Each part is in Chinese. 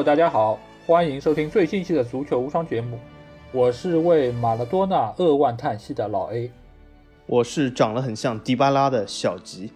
Hello，大家好，欢迎收听最新一期的足球无双节目。我是为马拉多纳扼腕叹息的老 A，我是长得很像迪巴拉的小吉。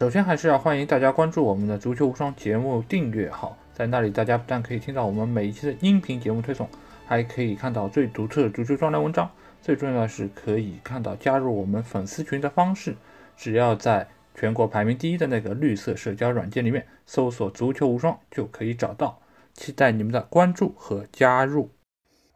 首先还是要欢迎大家关注我们的足球无双节目订阅号，在那里大家不但可以听到我们每一期的音频节目推送，还可以看到最独特的足球专栏文章。最重要的是可以看到加入我们粉丝群的方式，只要在全国排名第一的那个绿色社交软件里面搜索“足球无双”就可以找到。期待你们的关注和加入。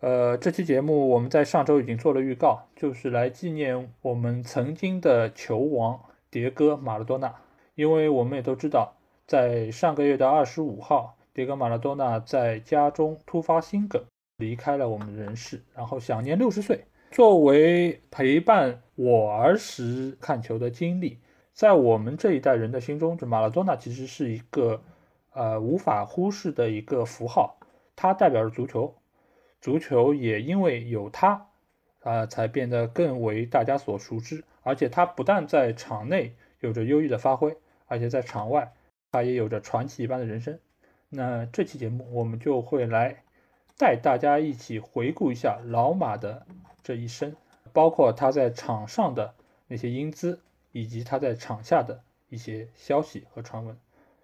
呃，这期节目我们在上周已经做了预告，就是来纪念我们曾经的球王迭戈·马拉多纳。因为我们也都知道，在上个月的二十五号，迭戈·马拉多纳在家中突发心梗，离开了我们人世，然后享年六十岁。作为陪伴我儿时看球的经历，在我们这一代人的心中，这马拉多纳其实是一个。呃，无法忽视的一个符号，它代表着足球，足球也因为有它，啊，才变得更为大家所熟知。而且它不但在场内有着优异的发挥，而且在场外，它也有着传奇一般的人生。那这期节目，我们就会来带大家一起回顾一下老马的这一生，包括他在场上的那些英姿，以及他在场下的一些消息和传闻。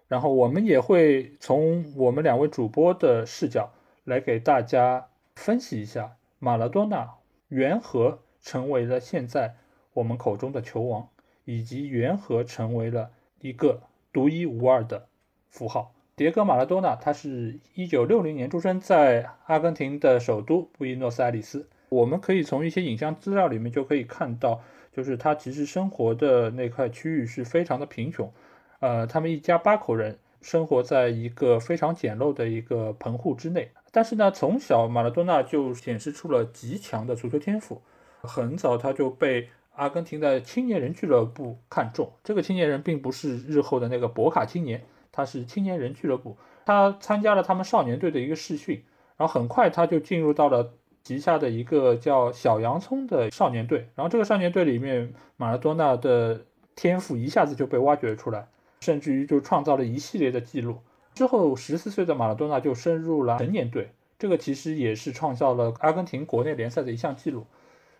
然后我们也会从我们两位主播的视角来给大家分析一下马拉多纳缘何成为了现在我们口中的球王，以及缘何成为了一个独一无二的符号。迭戈·马拉多纳，他是一九六零年出生在阿根廷的首都布宜诺斯艾利斯。我们可以从一些影像资料里面就可以看到，就是他其实生活的那块区域是非常的贫穷。呃，他们一家八口人生活在一个非常简陋的一个棚户之内。但是呢，从小马拉多纳就显示出了极强的足球天赋。很早他就被阿根廷的青年人俱乐部看中。这个青年人并不是日后的那个博卡青年，他是青年人俱乐部。他参加了他们少年队的一个试训，然后很快他就进入到了旗下的一个叫小洋葱的少年队。然后这个少年队里面，马拉多纳的天赋一下子就被挖掘出来。甚至于就创造了一系列的记录。之后，十四岁的马拉多纳就升入了成年队，这个其实也是创造了阿根廷国内联赛的一项记录。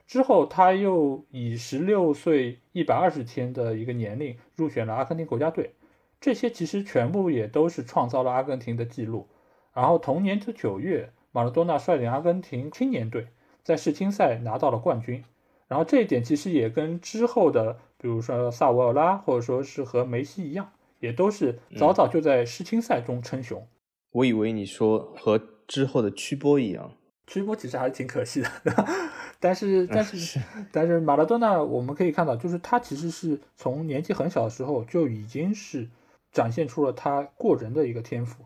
之后，他又以十六岁一百二十天的一个年龄入选了阿根廷国家队，这些其实全部也都是创造了阿根廷的记录。然后，同年的九月，马拉多纳率领阿根廷青年队在世青赛拿到了冠军。然后，这一点其实也跟之后的。比如说萨维尔拉，或者说是和梅西一样，也都是早早就在世青赛中称雄。我以为你说和之后的曲波一样，曲波其实还是挺可惜的。但是，但是，但是马拉多纳，我们可以看到，就是他其实是从年纪很小的时候就已经是展现出了他过人的一个天赋，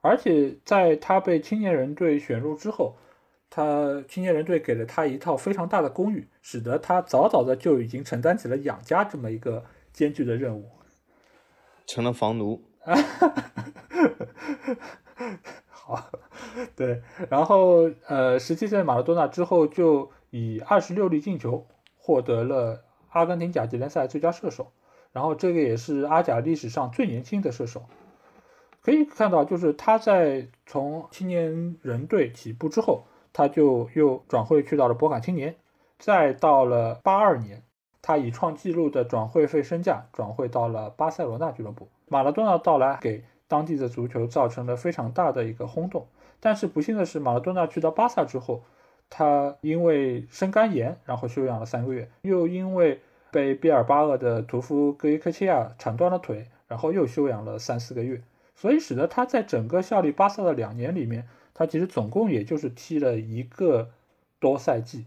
而且在他被青年人队选入之后。他青年人队给了他一套非常大的公寓，使得他早早的就已经承担起了养家这么一个艰巨的任务，成了房奴。好，对，然后呃，十七岁马拉多纳之后就以二十六粒进球获得了阿根廷甲级联赛最佳射手，然后这个也是阿甲历史上最年轻的射手。可以看到，就是他在从青年人队起步之后。他就又转会去到了博卡青年，再到了八二年，他以创纪录的转会费身价转会到了巴塞罗那俱乐部。马拉多纳到来给当地的足球造成了非常大的一个轰动。但是不幸的是，马拉多纳去到巴萨之后，他因为生肝炎，然后休养了三个月，又因为被毕尔巴鄂的屠夫格伊科切亚铲断了腿，然后又休养了三四个月，所以使得他在整个效力巴萨的两年里面。他其实总共也就是踢了一个多赛季，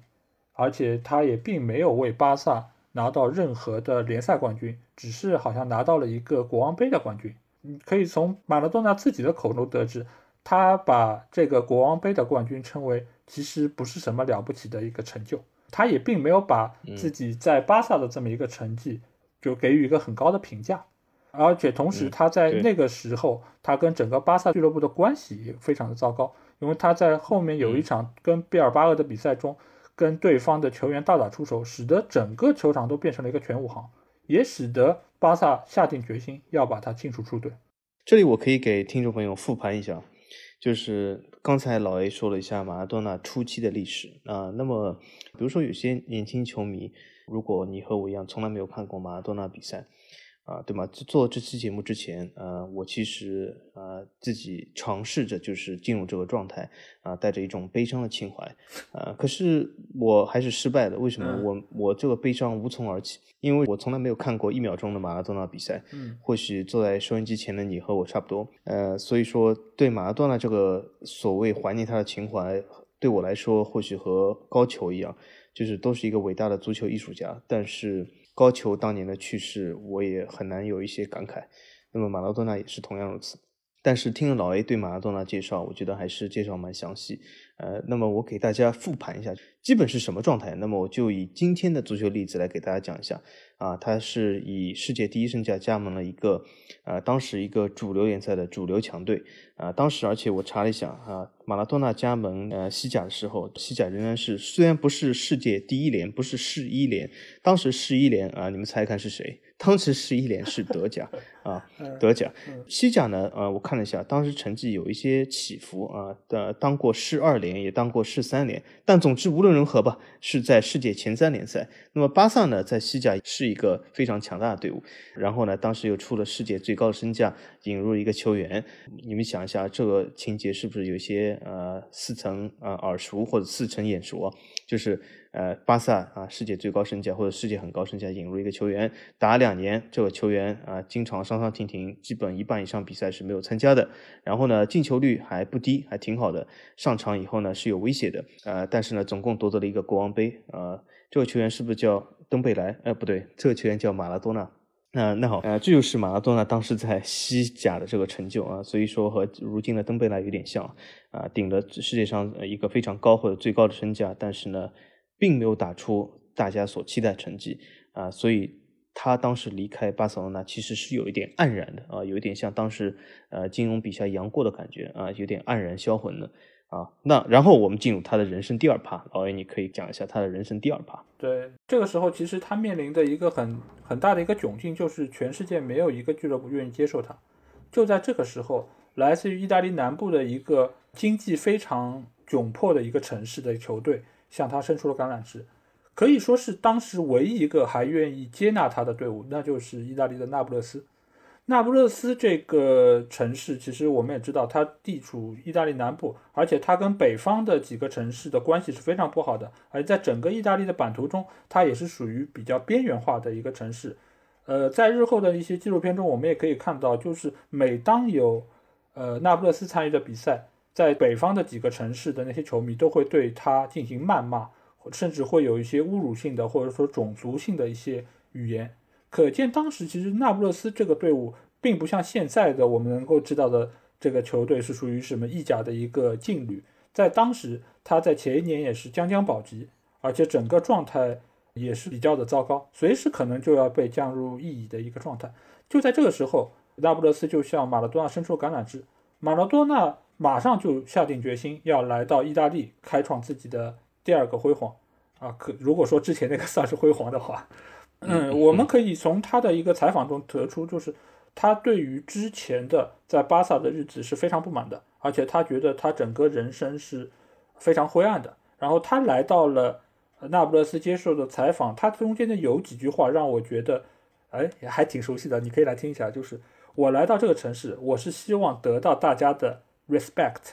而且他也并没有为巴萨拿到任何的联赛冠军，只是好像拿到了一个国王杯的冠军。你可以从马拉多纳自己的口中得知，他把这个国王杯的冠军称为其实不是什么了不起的一个成就。他也并没有把自己在巴萨的这么一个成绩就给予一个很高的评价。而且同时，他在那个时候，他跟整个巴萨俱乐部的关系也非常的糟糕，因为他在后面有一场跟毕尔巴鄂的比赛中，跟对方的球员大打出手，使得整个球场都变成了一个全武行，也使得巴萨下定决心要把他清除出队。这里我可以给听众朋友复盘一下，就是刚才老 A 说了一下马拉多纳初期的历史啊，那么比如说有些年轻球迷，如果你和我一样从来没有看过马拉多纳比赛。啊，对吗？做这期节目之前，呃，我其实呃自己尝试着就是进入这个状态，啊，带着一种悲伤的情怀，啊，可是我还是失败的。为什么？我我这个悲伤无从而起，因为我从来没有看过一秒钟的马拉多纳比赛。嗯，或许坐在收音机前的你和我差不多，呃，所以说对马拉多纳这个所谓怀念他的情怀，对我来说或许和高球一样，就是都是一个伟大的足球艺术家，但是。高俅当年的去世，我也很难有一些感慨。那么马拉多纳也是同样如此。但是听了老 A 对马拉多纳介绍，我觉得还是介绍蛮详细。呃，那么我给大家复盘一下，基本是什么状态？那么我就以今天的足球例子来给大家讲一下。啊，他是以世界第一身价加盟了一个，呃，当时一个主流联赛的主流强队。啊，当时而且我查了一下，啊，马拉多纳加盟呃西甲的时候，西甲仍然是虽然不是世界第一联，不是世一联，当时世一联啊，你们猜看是谁？当时十一联是德甲啊，德甲，西甲呢？呃，我看了一下，当时成绩有一些起伏啊。的当过世二也当过世三连，但总之无论如何吧，是在世界前三联赛。那么巴萨呢，在西甲是一个非常强大的队伍。然后呢，当时又出了世界最高的身价，引入一个球员。你们想一下，这个情节是不是有些呃似曾呃耳熟或者似曾眼熟啊？就是。呃，巴萨啊，世界最高身价或者世界很高身价引入一个球员，打两年，这个球员啊，经常伤伤停停，基本一半以上比赛是没有参加的。然后呢，进球率还不低，还挺好的。上场以后呢，是有威胁的。呃，但是呢，总共夺得了一个国王杯。呃，这个球员是不是叫登贝莱？呃，不对，这个球员叫马拉多纳。那那好，呃，这就是马拉多纳当时在西甲的这个成就啊。所以说和如今的登贝莱有点像啊，顶了世界上一个非常高或者最高的身价，但是呢。并没有打出大家所期待成绩啊，所以他当时离开巴塞罗那其实是有一点黯然的啊，有一点像当时呃金庸笔下杨过的感觉啊，有点黯然销魂的啊。那然后我们进入他的人生第二趴，老爷你可以讲一下他的人生第二趴。对，这个时候其实他面临的一个很很大的一个窘境，就是全世界没有一个俱乐部愿意接受他。就在这个时候，来自于意大利南部的一个经济非常窘迫的一个城市的球队。向他伸出了橄榄枝，可以说是当时唯一一个还愿意接纳他的队伍，那就是意大利的那不勒斯。那不勒斯这个城市，其实我们也知道，它地处意大利南部，而且它跟北方的几个城市的关系是非常不好的。而在整个意大利的版图中，它也是属于比较边缘化的一个城市。呃，在日后的一些纪录片中，我们也可以看到，就是每当有呃那不勒斯参与的比赛。在北方的几个城市的那些球迷都会对他进行谩骂，甚至会有一些侮辱性的或者说种族性的一些语言。可见当时其实那不勒斯这个队伍并不像现在的我们能够知道的这个球队是属于什么意甲的一个劲旅。在当时，他在前一年也是将将保级，而且整个状态也是比较的糟糕，随时可能就要被降入意乙的一个状态。就在这个时候，那不勒斯就向马拉多纳伸出橄榄枝，马拉多纳。马上就下定决心要来到意大利开创自己的第二个辉煌啊！可如果说之前那个算是辉煌的话，嗯，我们可以从他的一个采访中得出，就是他对于之前的在巴萨的日子是非常不满的，而且他觉得他整个人生是非常灰暗的。然后他来到了那不勒斯接受的采访，他中间的有几句话让我觉得，哎，还挺熟悉的，你可以来听一下。就是我来到这个城市，我是希望得到大家的。respect，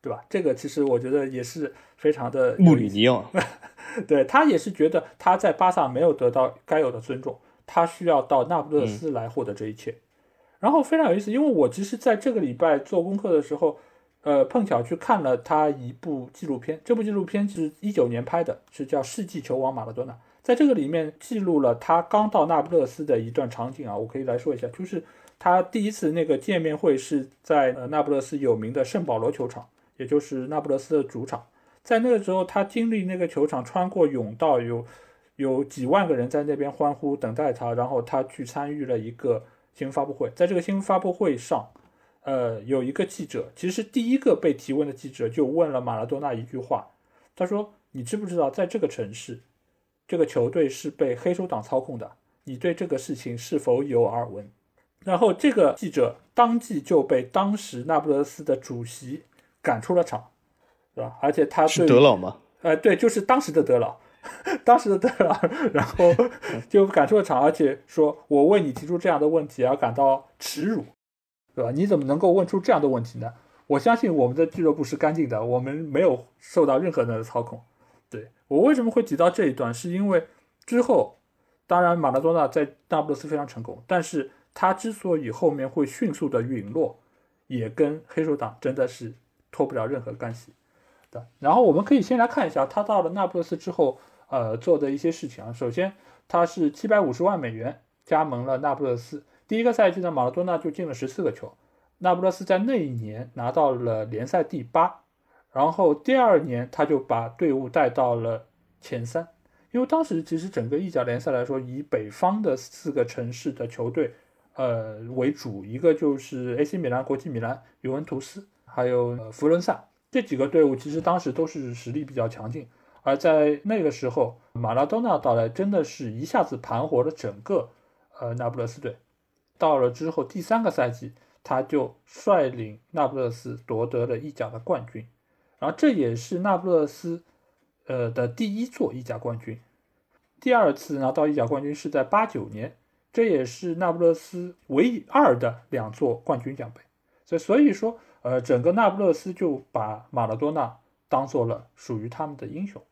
对吧？这个其实我觉得也是非常的穆里尼奥，对他也是觉得他在巴萨没有得到该有的尊重，他需要到那不勒斯来获得这一切。然后非常有意思，因为我其实在这个礼拜做功课的时候，呃，碰巧去看了他一部纪录片，这部纪录片是一九年拍的，是叫《世纪球王马拉多纳》。在这个里面记录了他刚到那不勒斯的一段场景啊，我可以来说一下，就是。他第一次那个见面会是在呃那不勒斯有名的圣保罗球场，也就是那不勒斯的主场。在那个时候，他经历那个球场，穿过甬道，有有几万个人在那边欢呼等待他，然后他去参与了一个新闻发布会。在这个新闻发布会上，呃，有一个记者，其实第一个被提问的记者就问了马拉多纳一句话，他说：“你知不知道，在这个城市，这个球队是被黑手党操控的？你对这个事情是否有耳闻？”然后这个记者当即就被当时那不勒斯的主席赶出了场，对吧？而且他是德老吗？呃，对，就是当时的德老，当时的德老，然后 就赶出了场，而且说我为你提出这样的问题而感到耻辱，对吧？你怎么能够问出这样的问题呢？我相信我们的俱乐部是干净的，我们没有受到任何人的操控。对我为什么会提到这一段，是因为之后，当然马拉多纳在那不勒斯非常成功，但是他之所以后面会迅速的陨落，也跟黑手党真的是脱不了任何干系的。然后我们可以先来看一下他到了那不勒斯之后，呃，做的一些事情啊。首先，他是七百五十万美元加盟了那不勒斯，第一个赛季呢，马拉多纳就进了十四个球。那不勒斯在那一年拿到了联赛第八，然后第二年他就把队伍带到了前三。因为当时其实整个意甲联赛来说，以北方的四个城市的球队，呃为主，一个就是 AC 米兰、国际米兰、尤文图斯，还有佛伦萨这几个队伍，其实当时都是实力比较强劲。而在那个时候，马拉多纳到来，真的是一下子盘活了整个呃那不勒斯队。到了之后第三个赛季。他就率领那不勒斯夺得了意甲的冠军，然后这也是那不勒斯呃的第一座意甲冠军。第二次拿到意甲冠军是在八九年，这也是那不勒斯唯二的两座冠军奖杯。所以所以说，呃，整个那不勒斯就把马拉多纳当做了属于他们的英雄，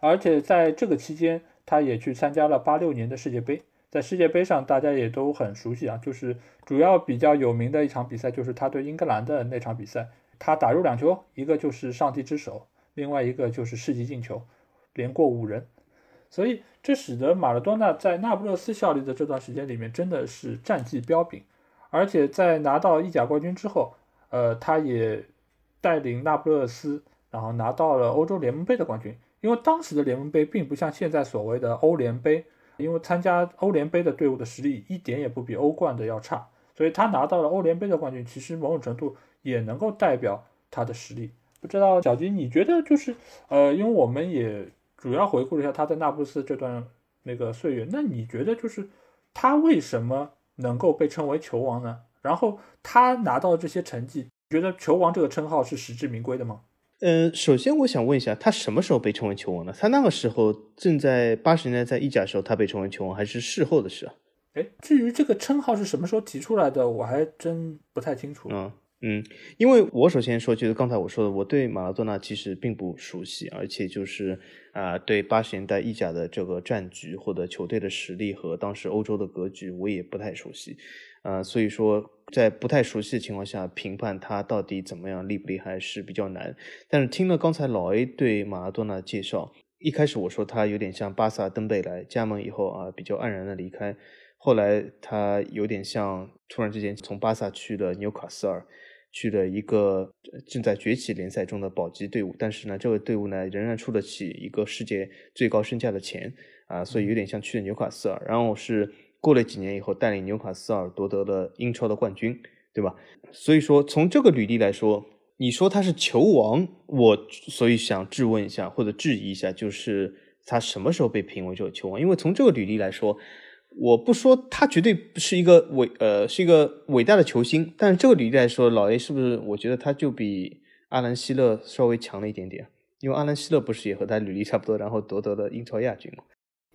而且在这个期间，他也去参加了八六年的世界杯。在世界杯上，大家也都很熟悉啊，就是主要比较有名的一场比赛，就是他对英格兰的那场比赛，他打入两球，一个就是上帝之手，另外一个就是世纪进球，连过五人，所以这使得马拉多纳在那不勒斯效力的这段时间里面真的是战绩彪炳，而且在拿到意甲冠军之后，呃，他也带领那不勒斯，然后拿到了欧洲联盟杯的冠军，因为当时的联盟杯并不像现在所谓的欧联杯。因为参加欧联杯的队伍的实力一点也不比欧冠的要差，所以他拿到了欧联杯的冠军，其实某种程度也能够代表他的实力。不知道小金，你觉得就是呃，因为我们也主要回顾了一下他在那不勒斯这段那个岁月，那你觉得就是他为什么能够被称为球王呢？然后他拿到这些成绩，觉得球王这个称号是实至名归的吗？呃，首先我想问一下，他什么时候被称为球王呢？他那个时候正在八十年代在意甲的时候，他被称为球王，还是事后的事啊？哎，至于这个称号是什么时候提出来的，我还真不太清楚。嗯嗯，因为我首先说，就是刚才我说的，我对马拉多纳其实并不熟悉，而且就是啊，对八十年代意甲的这个战局或者球队的实力和当时欧洲的格局，我也不太熟悉。啊，所以说在不太熟悉的情况下评判他到底怎么样厉不厉害是比较难。但是听了刚才老 A 对马拉多纳的介绍，一开始我说他有点像巴萨登贝莱加盟以后啊比较黯然的离开，后来他有点像突然之间从巴萨去了纽卡斯尔，去了一个正在崛起联赛中的保级队伍，但是呢这个队伍呢仍然出得起一个世界最高身价的钱啊，所以有点像去了纽卡斯尔，然后是。过了几年以后，带领纽卡斯尔夺得了英超的冠军，对吧？所以说，从这个履历来说，你说他是球王，我所以想质问一下或者质疑一下，就是他什么时候被评为这个球王？因为从这个履历来说，我不说他绝对是一个伟呃是一个伟大的球星，但是这个履历来说，老 A 是不是？我觉得他就比阿兰希勒稍微强了一点点，因为阿兰希勒不是也和他履历差不多，然后夺得了英超亚军吗？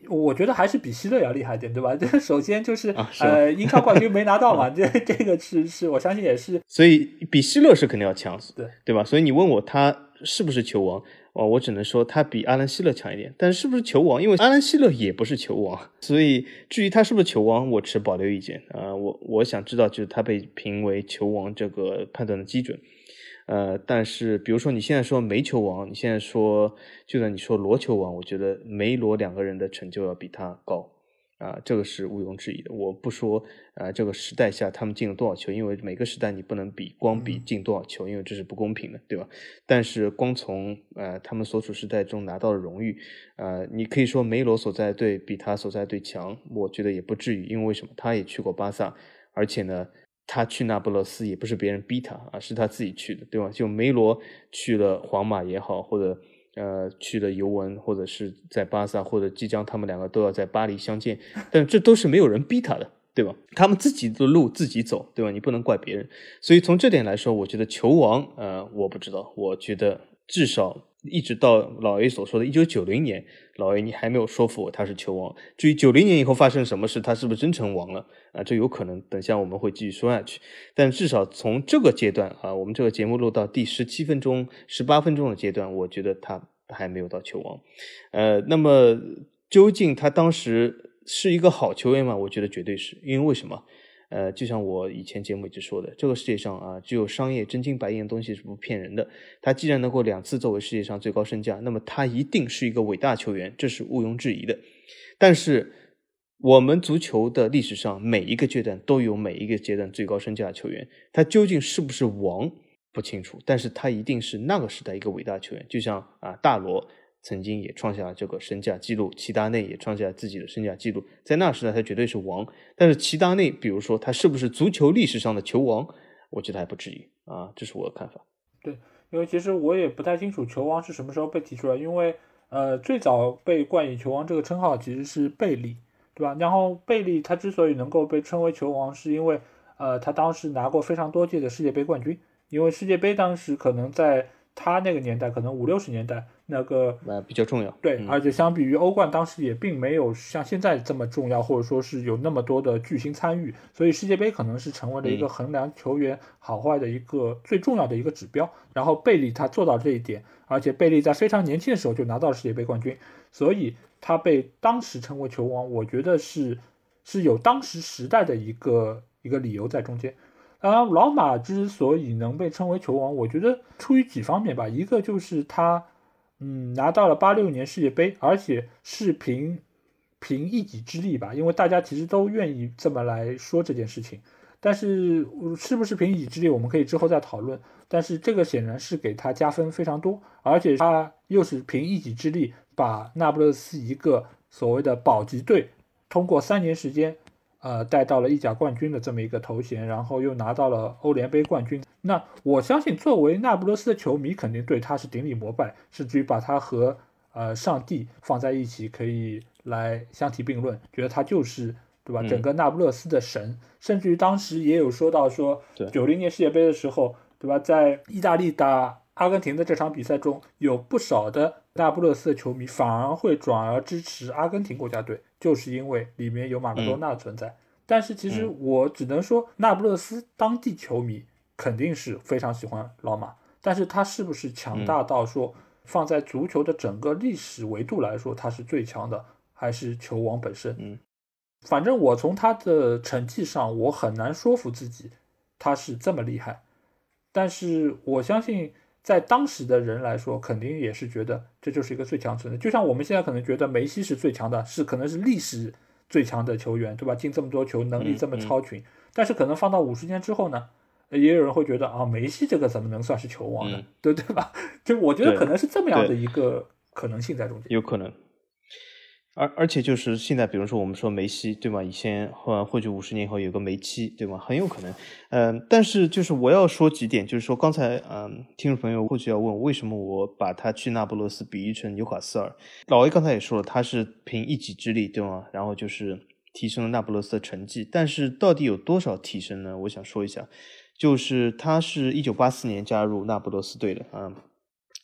我觉得还是比希勒要厉害点，对吧？这 首先就是 呃，英超冠军没拿到嘛，这这个是是我相信也是，所以比希勒是肯定要强，对对吧？所以你问我他是不是球王，哦，我只能说他比阿兰希勒强一点，但是是不是球王？因为阿兰希勒也不是球王，所以至于他是不是球王，我持保留意见啊。我我想知道就是他被评为球王这个判断的基准。呃，但是比如说你现在说梅球王，你现在说就算你说罗球王，我觉得梅罗两个人的成就要比他高，啊，这个是毋庸置疑的。我不说啊，这个时代下他们进了多少球，因为每个时代你不能比光比进多少球，因为这是不公平的，对吧？但是光从呃他们所处时代中拿到的荣誉，呃，你可以说梅罗所在队比他所在队强，我觉得也不至于，因为为什么？他也去过巴萨，而且呢。他去那不勒斯也不是别人逼他啊，是他自己去的，对吧？就梅罗去了皇马也好，或者呃去了尤文，或者是在巴萨，或者即将他们两个都要在巴黎相见，但这都是没有人逼他的，对吧？他们自己的路自己走，对吧？你不能怪别人。所以从这点来说，我觉得球王，呃，我不知道，我觉得至少一直到老 A 所说的1990年，老 A 你还没有说服我他是球王。至于90年以后发生什么事，他是不是真成王了啊？这有可能，等下我们会继续说下去。但至少从这个阶段啊，我们这个节目录到第十七分钟、十八分钟的阶段，我觉得他还没有到球王。呃，那么究竟他当时？是一个好球员吗？我觉得绝对是因为为什么？呃，就像我以前节目一直说的，这个世界上啊，只有商业真金白银的东西是不骗人的。他既然能够两次作为世界上最高身价，那么他一定是一个伟大球员，这是毋庸置疑的。但是我们足球的历史上每一个阶段都有每一个阶段最高身价的球员，他究竟是不是王不清楚，但是他一定是那个时代一个伟大球员，就像啊大罗。曾经也创下了这个身价记录，齐达内也创下了自己的身价记录，在那时代他绝对是王。但是齐达内，比如说他是不是足球历史上的球王，我觉得还不至于啊，这是我的看法。对，因为其实我也不太清楚球王是什么时候被提出来，因为呃，最早被冠以球王这个称号其实是贝利，对吧？然后贝利他之所以能够被称为球王，是因为呃，他当时拿过非常多届的世界杯冠军，因为世界杯当时可能在他那个年代，可能五六十年代。那个呃比较重要，对，而且相比于欧冠，当时也并没有像现在这么重要，或者说是有那么多的巨星参与，所以世界杯可能是成为了一个衡量球员好坏的一个最重要的一个指标。然后贝利他做到这一点，而且贝利在非常年轻的时候就拿到了世界杯冠军，所以他被当时称为球王，我觉得是是有当时时代的一个一个理由在中间。当然，老马之所以能被称为球王，我觉得出于几方面吧，一个就是他。嗯，拿到了八六年世界杯，而且是凭凭一己之力吧，因为大家其实都愿意这么来说这件事情。但是是不是凭一己之力，我们可以之后再讨论。但是这个显然是给他加分非常多，而且他又是凭一己之力把那不勒斯一个所谓的保级队通过三年时间。呃，带到了意甲冠军的这么一个头衔，然后又拿到了欧联杯冠军。那我相信，作为那不勒斯的球迷，肯定对他是顶礼膜拜，甚至于把他和呃上帝放在一起，可以来相提并论，觉得他就是对吧？整个那不勒斯的神。甚至于当时也有说到说，九零年世界杯的时候，对吧？在意大利打阿根廷的这场比赛中，有不少的那不勒斯的球迷反而会转而支持阿根廷国家队。就是因为里面有马拉多纳存在，但是其实我只能说，那不勒斯当地球迷肯定是非常喜欢老马，但是他是不是强大到说放在足球的整个历史维度来说他是最强的，还是球王本身？嗯，反正我从他的成绩上，我很难说服自己他是这么厉害，但是我相信。在当时的人来说，肯定也是觉得这就是一个最强存在。就像我们现在可能觉得梅西是最强的，是可能是历史最强的球员，对吧？进这么多球，能力这么超群。但是可能放到五十年之后呢，也有人会觉得啊，梅西这个怎么能算是球王呢？对对吧？就我觉得可能是这么样的一个可能性在中间。有可能。而而且就是现在，比如说我们说梅西，对吗？以前或或许五十年以后有个梅西，对吗？很有可能。嗯，但是就是我要说几点，就是说刚才嗯，听众朋友或许要问，为什么我把他去那不勒斯比喻成纽卡斯尔？老 A 刚才也说了，他是凭一己之力，对吗？然后就是提升了那不勒斯的成绩，但是到底有多少提升呢？我想说一下，就是他是一九八四年加入那不勒斯队的啊。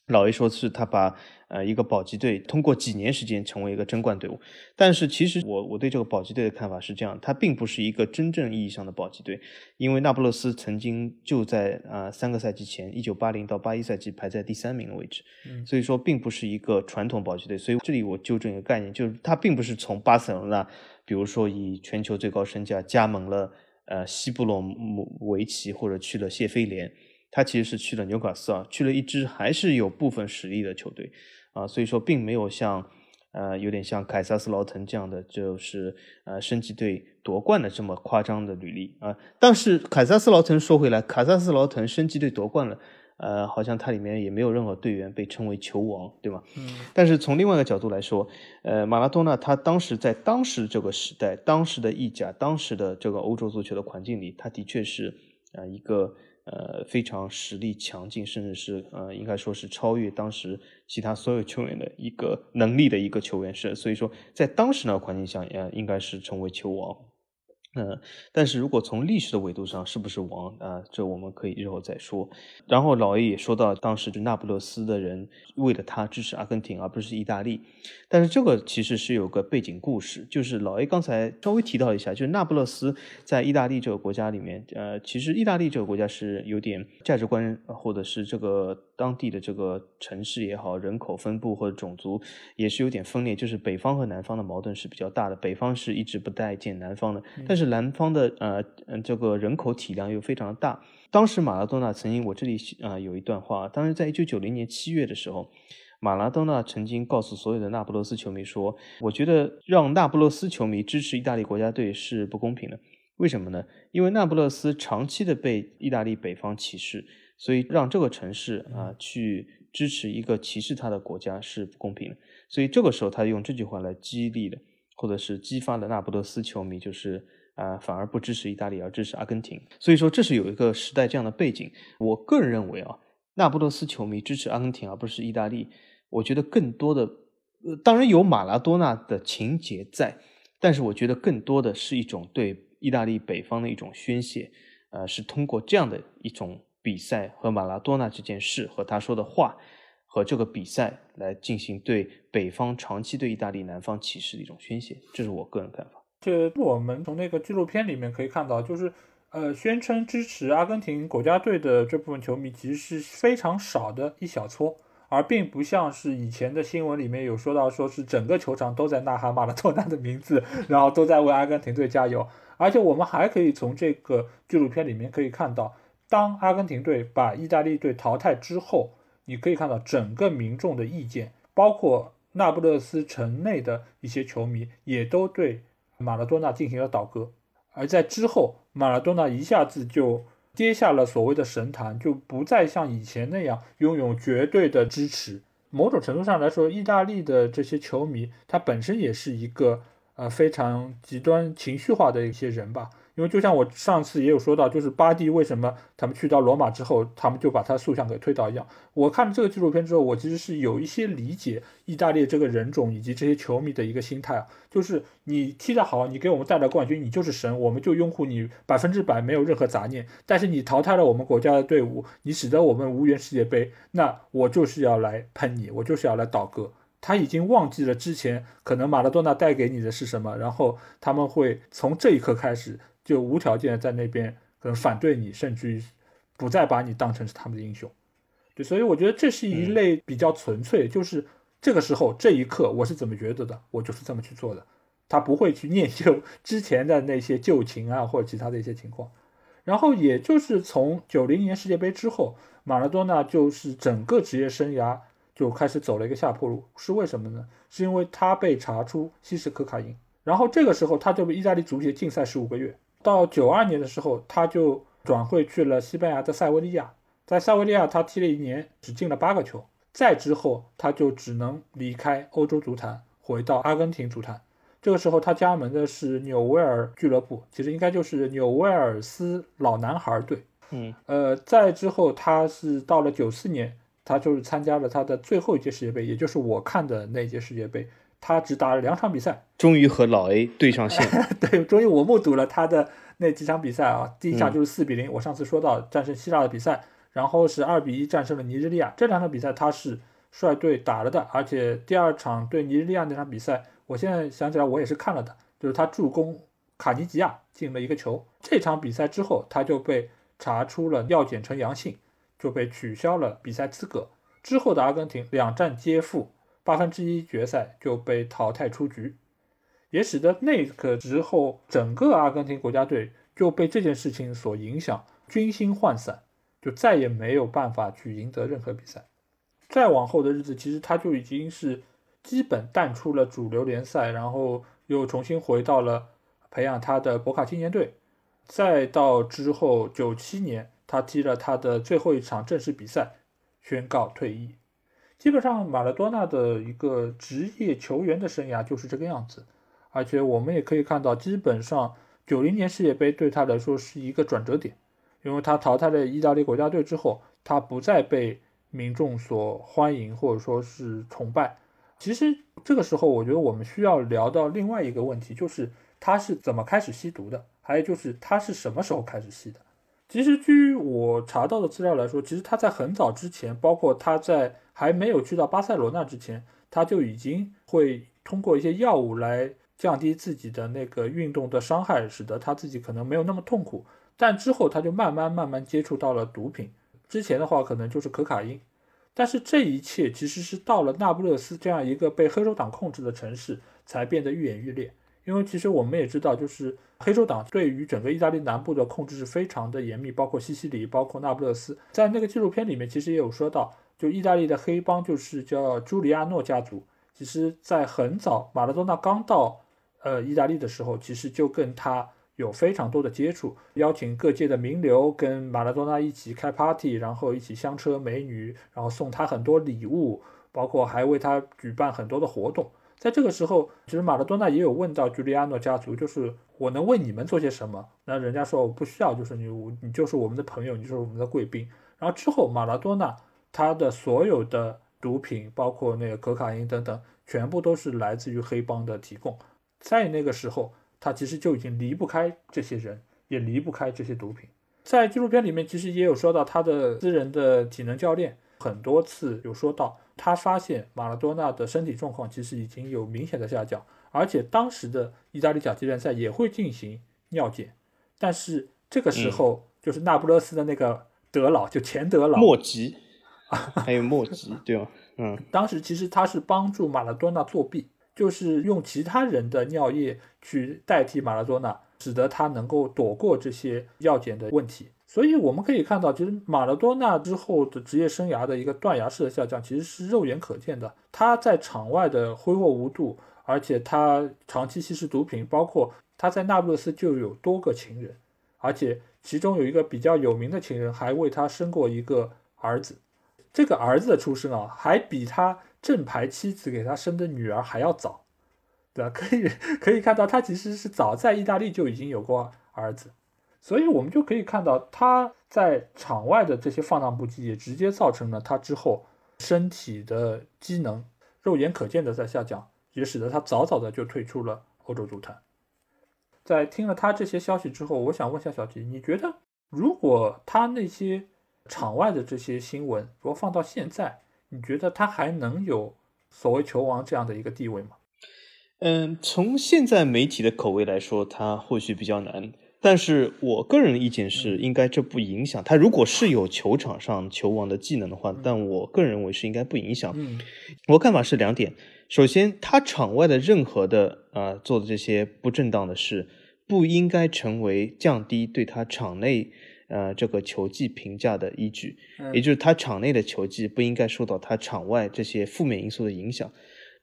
老 A 说是他把呃一个保级队通过几年时间成为一个争冠队伍，但是其实我我对这个保级队的看法是这样，它并不是一个真正意义上的保级队，因为那不勒斯曾经就在啊三个赛季前，一九八零到八一赛季排在第三名的位置，所以说并不是一个传统保级队，所以这里我纠正一个概念，就是它并不是从巴塞罗那，比如说以全球最高身价加盟了呃西布隆维奇或者去了谢菲联。他其实是去了纽卡斯尔，去了一支还是有部分实力的球队，啊，所以说并没有像，呃，有点像凯撒斯劳滕这样的，就是呃升级队夺冠的这么夸张的履历啊。但是凯撒斯劳滕说回来，凯撒斯劳滕升级队夺冠了，呃，好像它里面也没有任何队员被称为球王，对吗？嗯。但是从另外一个角度来说，呃，马拉多纳他当时在当时这个时代，当时的意甲，当时的这个欧洲足球的环境里，他的确是啊一个。呃，非常实力强劲，甚至是呃，应该说是超越当时其他所有球员的一个能力的一个球员是，所以说在当时那个环境下，呃，应该是成为球王。嗯，但是如果从历史的维度上，是不是王啊？这我们可以日后再说。然后老 A 也说到，当时就那不勒斯的人为了他支持阿根廷，而不是意大利。但是这个其实是有个背景故事，就是老 A 刚才稍微提到一下，就是那不勒斯在意大利这个国家里面，呃，其实意大利这个国家是有点价值观，或者是这个当地的这个城市也好，人口分布或者种族也是有点分裂，就是北方和南方的矛盾是比较大的，北方是一直不待见南方的，但是南方的呃嗯这个人口体量又非常的大。当时马拉多纳曾经，我这里啊有一段话，当时在一九九零年七月的时候。马拉多纳曾经告诉所有的那不勒斯球迷说：“我觉得让那不勒斯球迷支持意大利国家队是不公平的。为什么呢？因为那不勒斯长期的被意大利北方歧视，所以让这个城市啊去支持一个歧视他的国家是不公平的。所以这个时候，他用这句话来激励了，或者是激发了那不勒斯球迷，就是啊反而不支持意大利，而支持阿根廷。所以说，这是有一个时代这样的背景。我个人认为啊，那不勒斯球迷支持阿根廷，而不是意大利。”我觉得更多的，呃，当然有马拉多纳的情节在，但是我觉得更多的是一种对意大利北方的一种宣泄，呃，是通过这样的一种比赛和马拉多纳这件事和他说的话和这个比赛来进行对北方长期对意大利南方歧视的一种宣泄，这是我个人看法。这我们从那个纪录片里面可以看到，就是呃，宣称支持阿根廷国家队的这部分球迷其实是非常少的一小撮。而并不像是以前的新闻里面有说到，说是整个球场都在呐喊马拉多纳的名字，然后都在为阿根廷队加油。而且我们还可以从这个纪录片里面可以看到，当阿根廷队把意大利队淘汰之后，你可以看到整个民众的意见，包括那不勒斯城内的一些球迷，也都对马拉多纳进行了倒戈。而在之后，马拉多纳一下子就。跌下了所谓的神坛，就不再像以前那样拥有绝对的支持。某种程度上来说，意大利的这些球迷，他本身也是一个呃非常极端情绪化的一些人吧。因为就像我上次也有说到，就是巴蒂为什么他们去到罗马之后，他们就把他塑像给推倒一样。我看了这个纪录片之后，我其实是有一些理解意大利这个人种以及这些球迷的一个心态啊，就是你踢得好，你给我们带来冠军，你就是神，我们就拥护你百分之百，没有任何杂念。但是你淘汰了我们国家的队伍，你使得我们无缘世界杯，那我就是要来喷你，我就是要来倒戈。他已经忘记了之前可能马拉多纳带给你的是什么，然后他们会从这一刻开始。就无条件在那边可能反对你，甚至于不再把你当成是他们的英雄，对，所以我觉得这是一类比较纯粹，就是这个时候这一刻我是怎么觉得的，我就是这么去做的，他不会去念旧之前的那些旧情啊或者其他的一些情况，然后也就是从九零年世界杯之后，马拉多纳就是整个职业生涯就开始走了一个下坡路，是为什么呢？是因为他被查出吸食可卡因，然后这个时候他就被意大利足协禁赛十五个月。到九二年的时候，他就转会去了西班牙的塞维利亚，在塞维利亚他踢了一年，只进了八个球。再之后，他就只能离开欧洲足坛，回到阿根廷足坛。这个时候，他加盟的是纽维尔俱乐部，其实应该就是纽维尔斯老男孩队。嗯，呃，再之后，他是到了九四年，他就是参加了他的最后一届世界杯，也就是我看的那届世界杯。他只打了两场比赛，终于和老 A 对上线。对，终于我目睹了他的那几场比赛啊。第一场就是四比零，我上次说到战胜希腊的比赛，然后是二比一战胜了尼日利亚。这两场比赛他是率队打了的，而且第二场对尼日利亚那场比赛，我现在想起来我也是看了的，就是他助攻卡尼吉亚进了一个球。这场比赛之后，他就被查出了尿检呈阳性，就被取消了比赛资格。之后的阿根廷两战皆负。八分之一决赛就被淘汰出局，也使得那个之后整个阿根廷国家队就被这件事情所影响，军心涣散，就再也没有办法去赢得任何比赛。再往后的日子，其实他就已经是基本淡出了主流联赛，然后又重新回到了培养他的博卡青年队。再到之后九七年，他踢了他的最后一场正式比赛，宣告退役。基本上马拉多纳的一个职业球员的生涯就是这个样子，而且我们也可以看到，基本上九零年世界杯对他来说是一个转折点，因为他淘汰了意大利国家队之后，他不再被民众所欢迎或者说是崇拜。其实这个时候，我觉得我们需要聊到另外一个问题，就是他是怎么开始吸毒的，还有就是他是什么时候开始吸的？其实据我查到的资料来说，其实他在很早之前，包括他在还没有去到巴塞罗那之前，他就已经会通过一些药物来降低自己的那个运动的伤害，使得他自己可能没有那么痛苦。但之后他就慢慢慢慢接触到了毒品，之前的话可能就是可卡因。但是这一切其实是到了那不勒斯这样一个被黑手党控制的城市，才变得愈演愈烈。因为其实我们也知道，就是黑手党对于整个意大利南部的控制是非常的严密，包括西西里，包括那不勒斯。在那个纪录片里面，其实也有说到，就意大利的黑帮就是叫朱里亚诺家族。其实，在很早马拉多纳刚到呃意大利的时候，其实就跟他。有非常多的接触，邀请各界的名流跟马拉多纳一起开 party，然后一起香车美女，然后送他很多礼物，包括还为他举办很多的活动。在这个时候，其实马拉多纳也有问到朱利安诺家族，就是我能为你们做些什么？那人家说我不需要，就是你，你就是我们的朋友，你就是我们的贵宾。然后之后，马拉多纳他的所有的毒品，包括那个可卡因等等，全部都是来自于黑帮的提供。在那个时候。他其实就已经离不开这些人，也离不开这些毒品。在纪录片里面，其实也有说到他的私人的体能教练很多次有说到，他发现马拉多纳的身体状况其实已经有明显的下降，而且当时的意大利甲级联赛也会进行尿检，但是这个时候就是那不勒斯的那个德老，就前德老莫吉啊，还有莫吉，对吧？嗯，当时其实他是帮助马拉多纳作弊。就是用其他人的尿液去代替马拉多纳，使得他能够躲过这些药检的问题。所以我们可以看到，其实马拉多纳之后的职业生涯的一个断崖式的下降，其实是肉眼可见的。他在场外的挥霍无度，而且他长期吸食毒品，包括他在那不勒斯就有多个情人，而且其中有一个比较有名的情人还为他生过一个儿子。这个儿子的出生啊，还比他。正牌妻子给他生的女儿还要早，对吧？可以可以看到，他其实是早在意大利就已经有过儿子，所以我们就可以看到他在场外的这些放荡不羁，也直接造成了他之后身体的机能肉眼可见的在下降，也使得他早早的就退出了欧洲足坛。在听了他这些消息之后，我想问一下小吉，你觉得如果他那些场外的这些新闻，如果放到现在？你觉得他还能有所谓球王这样的一个地位吗？嗯，从现在媒体的口味来说，他或许比较难。但是我个人的意见是，应该这不影响他。如果是有球场上球王的技能的话，但我个人认为是应该不影响。嗯，我看法是两点：首先，他场外的任何的啊做的这些不正当的事，不应该成为降低对他场内。呃，这个球技评价的依据，也就是他场内的球技不应该受到他场外这些负面因素的影响。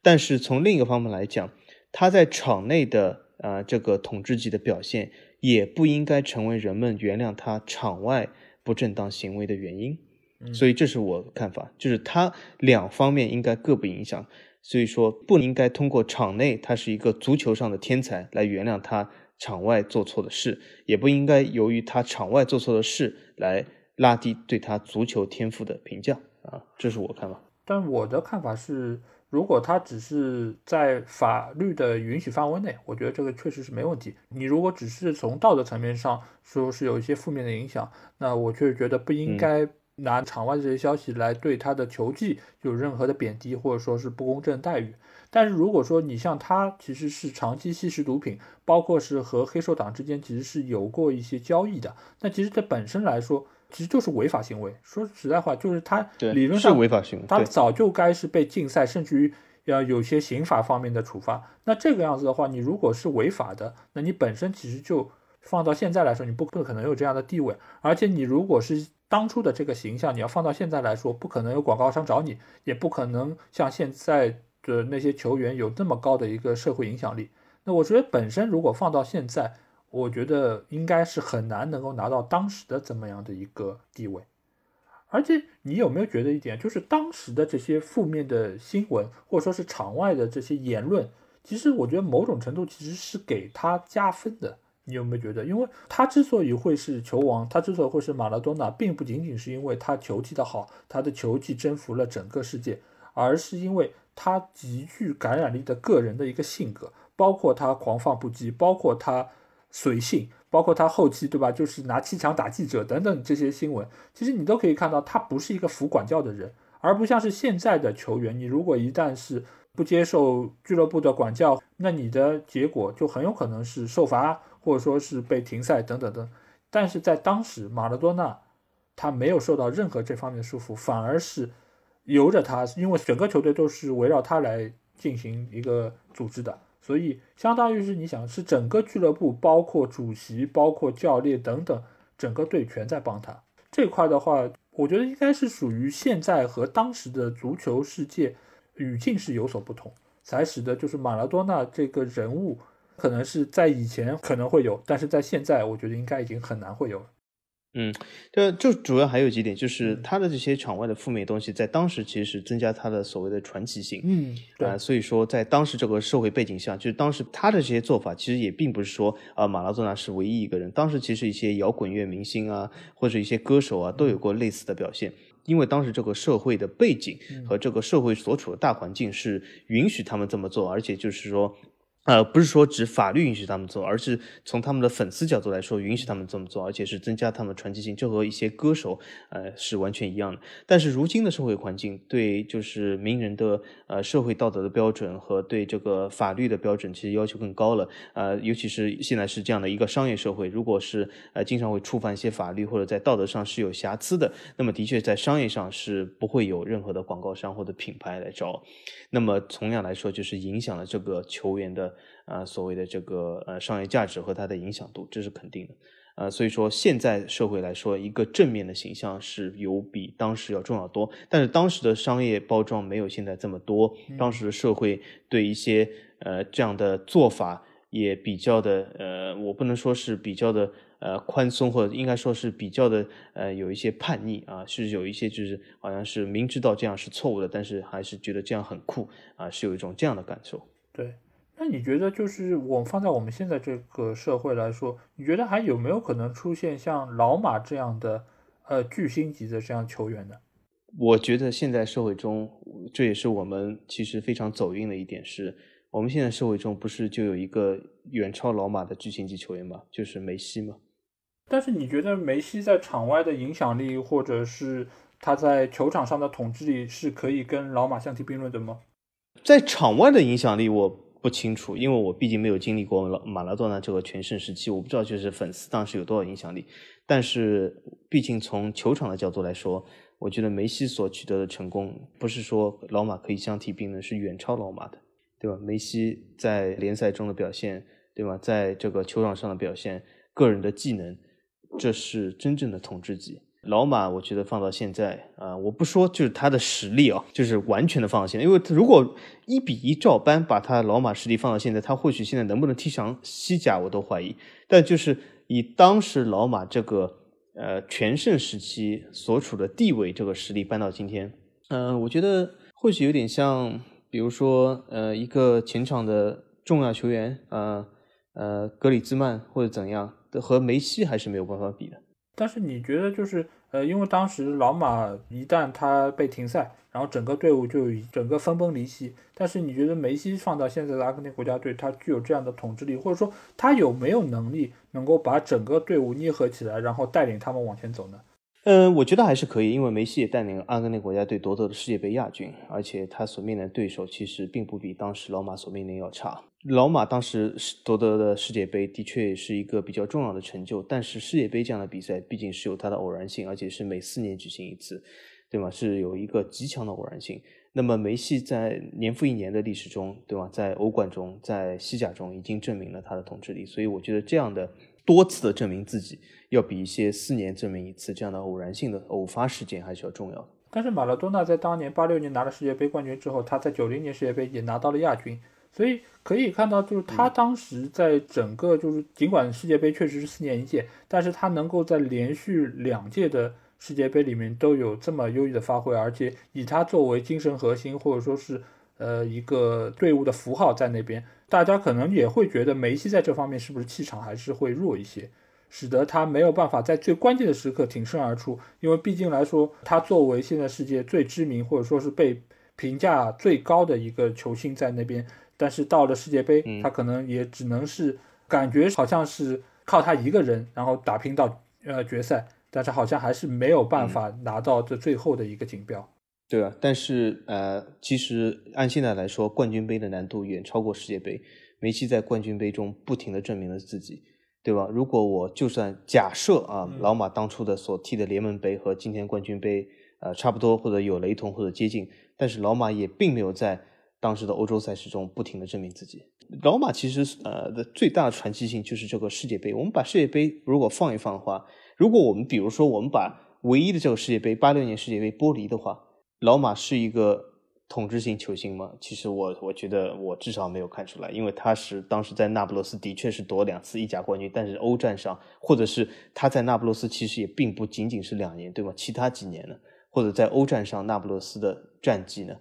但是从另一个方面来讲，他在场内的呃这个统治级的表现，也不应该成为人们原谅他场外不正当行为的原因。所以这是我看法，就是他两方面应该各不影响。所以说不应该通过场内他是一个足球上的天才来原谅他。场外做错的事，也不应该由于他场外做错的事来拉低对他足球天赋的评价啊，这是我看法。但我的看法是，如果他只是在法律的允许范围内，我觉得这个确实是没问题。你如果只是从道德层面上说是有一些负面的影响，那我确实觉得不应该拿场外这些消息来对他的球技有任何的贬低，或者说是不公正待遇。但是如果说你像他其实是长期吸食毒品，包括是和黑手党之间其实是有过一些交易的，那其实这本身来说其实就是违法行为。说实在话，就是他理论上是违法行为，他早就该是被禁赛，甚至于要有些刑法方面的处罚。那这个样子的话，你如果是违法的，那你本身其实就放到现在来说，你不不可能有这样的地位。而且你如果是当初的这个形象，你要放到现在来说，不可能有广告商找你，也不可能像现在。的那些球员有这么高的一个社会影响力，那我觉得本身如果放到现在，我觉得应该是很难能够拿到当时的怎么样的一个地位。而且你有没有觉得一点，就是当时的这些负面的新闻，或者说是场外的这些言论，其实我觉得某种程度其实是给他加分的。你有没有觉得，因为他之所以会是球王，他之所以会是马拉多纳，并不仅仅是因为他球技的好，他的球技征服了整个世界，而是因为。他极具感染力的个人的一个性格，包括他狂放不羁，包括他随性，包括他后期对吧，就是拿气枪打记者等等这些新闻，其实你都可以看到他不是一个服管教的人，而不像是现在的球员，你如果一旦是不接受俱乐部的管教，那你的结果就很有可能是受罚，或者说是被停赛等等等。但是在当时，马拉多纳他没有受到任何这方面的束缚，反而是由着他，因为整个球队都是围绕他来进行一个组织的。所以，相当于是你想是整个俱乐部，包括主席、包括教练等等，整个队全在帮他这块的话，我觉得应该是属于现在和当时的足球世界语境是有所不同，才使得就是马拉多纳这个人物，可能是在以前可能会有，但是在现在，我觉得应该已经很难会有。嗯，这就主要还有几点，就是他的这些场外的负面东西，在当时其实是增加他的所谓的传奇性。嗯，对。所以说，在当时这个社会背景下，就是当时他的这些做法，其实也并不是说啊，马拉多纳是唯一一个人。当时其实一些摇滚乐明星啊，或者一些歌手啊，都有过类似的表现。因为当时这个社会的背景和这个社会所处的大环境是允许他们这么做，而且就是说。呃，不是说指法律允许他们做，而是从他们的粉丝角度来说，允许他们这么做，而且是增加他们传奇性，就和一些歌手呃是完全一样的。但是如今的社会环境，对就是名人的呃社会道德的标准和对这个法律的标准，其实要求更高了。呃，尤其是现在是这样的一个商业社会，如果是呃经常会触犯一些法律或者在道德上是有瑕疵的，那么的确在商业上是不会有任何的广告商或者品牌来找。那么同样来说，就是影响了这个球员的。啊，所谓的这个呃商业价值和它的影响度，这是肯定的。呃，所以说现在社会来说，一个正面的形象是有比当时要重要多。但是当时的商业包装没有现在这么多，当时的社会对一些呃这样的做法也比较的呃，我不能说是比较的呃宽松，或者应该说是比较的呃有一些叛逆啊，是有一些就是好像是明知道这样是错误的，但是还是觉得这样很酷啊，是有一种这样的感受。对。那你觉得，就是我放在我们现在这个社会来说，你觉得还有没有可能出现像老马这样的，呃，巨星级的这样球员呢？我觉得现在社会中，这也是我们其实非常走运的一点，是我们现在社会中不是就有一个远超老马的巨星级球员吗？就是梅西吗？但是你觉得梅西在场外的影响力，或者是他在球场上的统治力，是可以跟老马相提并论的吗？在场外的影响力，我。不清楚，因为我毕竟没有经历过马拉多纳这个全盛时期，我不知道就是粉丝当时有多少影响力。但是，毕竟从球场的角度来说，我觉得梅西所取得的成功，不是说老马可以相提并论，是远超老马的，对吧？梅西在联赛中的表现，对吧？在这个球场上的表现，个人的技能，这是真正的统治级。老马，我觉得放到现在啊，我不说就是他的实力啊，就是完全的放到现在，因为如果一比一照搬把他老马实力放到现在，他或许现在能不能踢上西甲我都怀疑。但就是以当时老马这个呃全盛时期所处的地位，这个实力搬到今天，嗯，我觉得或许有点像，比如说呃一个前场的重要球员，呃呃格里兹曼或者怎样，和梅西还是没有办法比的。但是你觉得就是，呃，因为当时老马一旦他被停赛，然后整个队伍就整个分崩离析。但是你觉得梅西放到现在的阿根廷国家队，他具有这样的统治力，或者说他有没有能力能够把整个队伍捏合起来，然后带领他们往前走呢？嗯，我觉得还是可以，因为梅西也带领阿根廷国家队夺得了世界杯亚军，而且他所面临的对手其实并不比当时老马所面临要差。老马当时夺得的世界杯的确是一个比较重要的成就，但是世界杯这样的比赛毕竟是有它的偶然性，而且是每四年举行一次，对吗？是有一个极强的偶然性。那么梅西在年复一年的历史中，对吧？在欧冠中，在西甲中已经证明了他的统治力，所以我觉得这样的多次的证明自己，要比一些四年证明一次这样的偶然性的偶发事件还是要重要的。但是马拉多纳在当年八六年拿了世界杯冠军之后，他在九零年世界杯也拿到了亚军。所以可以看到，就是他当时在整个就是尽管世界杯确实是四年一届，但是他能够在连续两届的世界杯里面都有这么优异的发挥，而且以他作为精神核心或者说是呃一个队伍的符号在那边，大家可能也会觉得梅西在这方面是不是气场还是会弱一些，使得他没有办法在最关键的时刻挺身而出，因为毕竟来说，他作为现在世界最知名或者说是被评价最高的一个球星在那边。但是到了世界杯，他可能也只能是感觉好像是靠他一个人，然后打拼到呃决赛，但是好像还是没有办法拿到这最后的一个锦标。对啊，但是呃，其实按现在来说，冠军杯的难度远超过世界杯。梅西在冠军杯中不停的证明了自己，对吧？如果我就算假设啊，老马当初的所踢的联盟杯和今天冠军杯呃差不多，或者有雷同或者接近，但是老马也并没有在当时的欧洲赛事中不停的证明自己。老马其实呃的最大的传奇性就是这个世界杯。我们把世界杯如果放一放的话，如果我们比如说我们把唯一的这个世界杯八六年世界杯剥离的话。老马是一个统治性球星吗？其实我我觉得我至少没有看出来，因为他是当时在那不勒斯的确是夺两次意甲冠军，但是欧战上或者是他在那不勒斯其实也并不仅仅是两年，对吗？其他几年呢？或者在欧战上那不勒斯的战绩呢？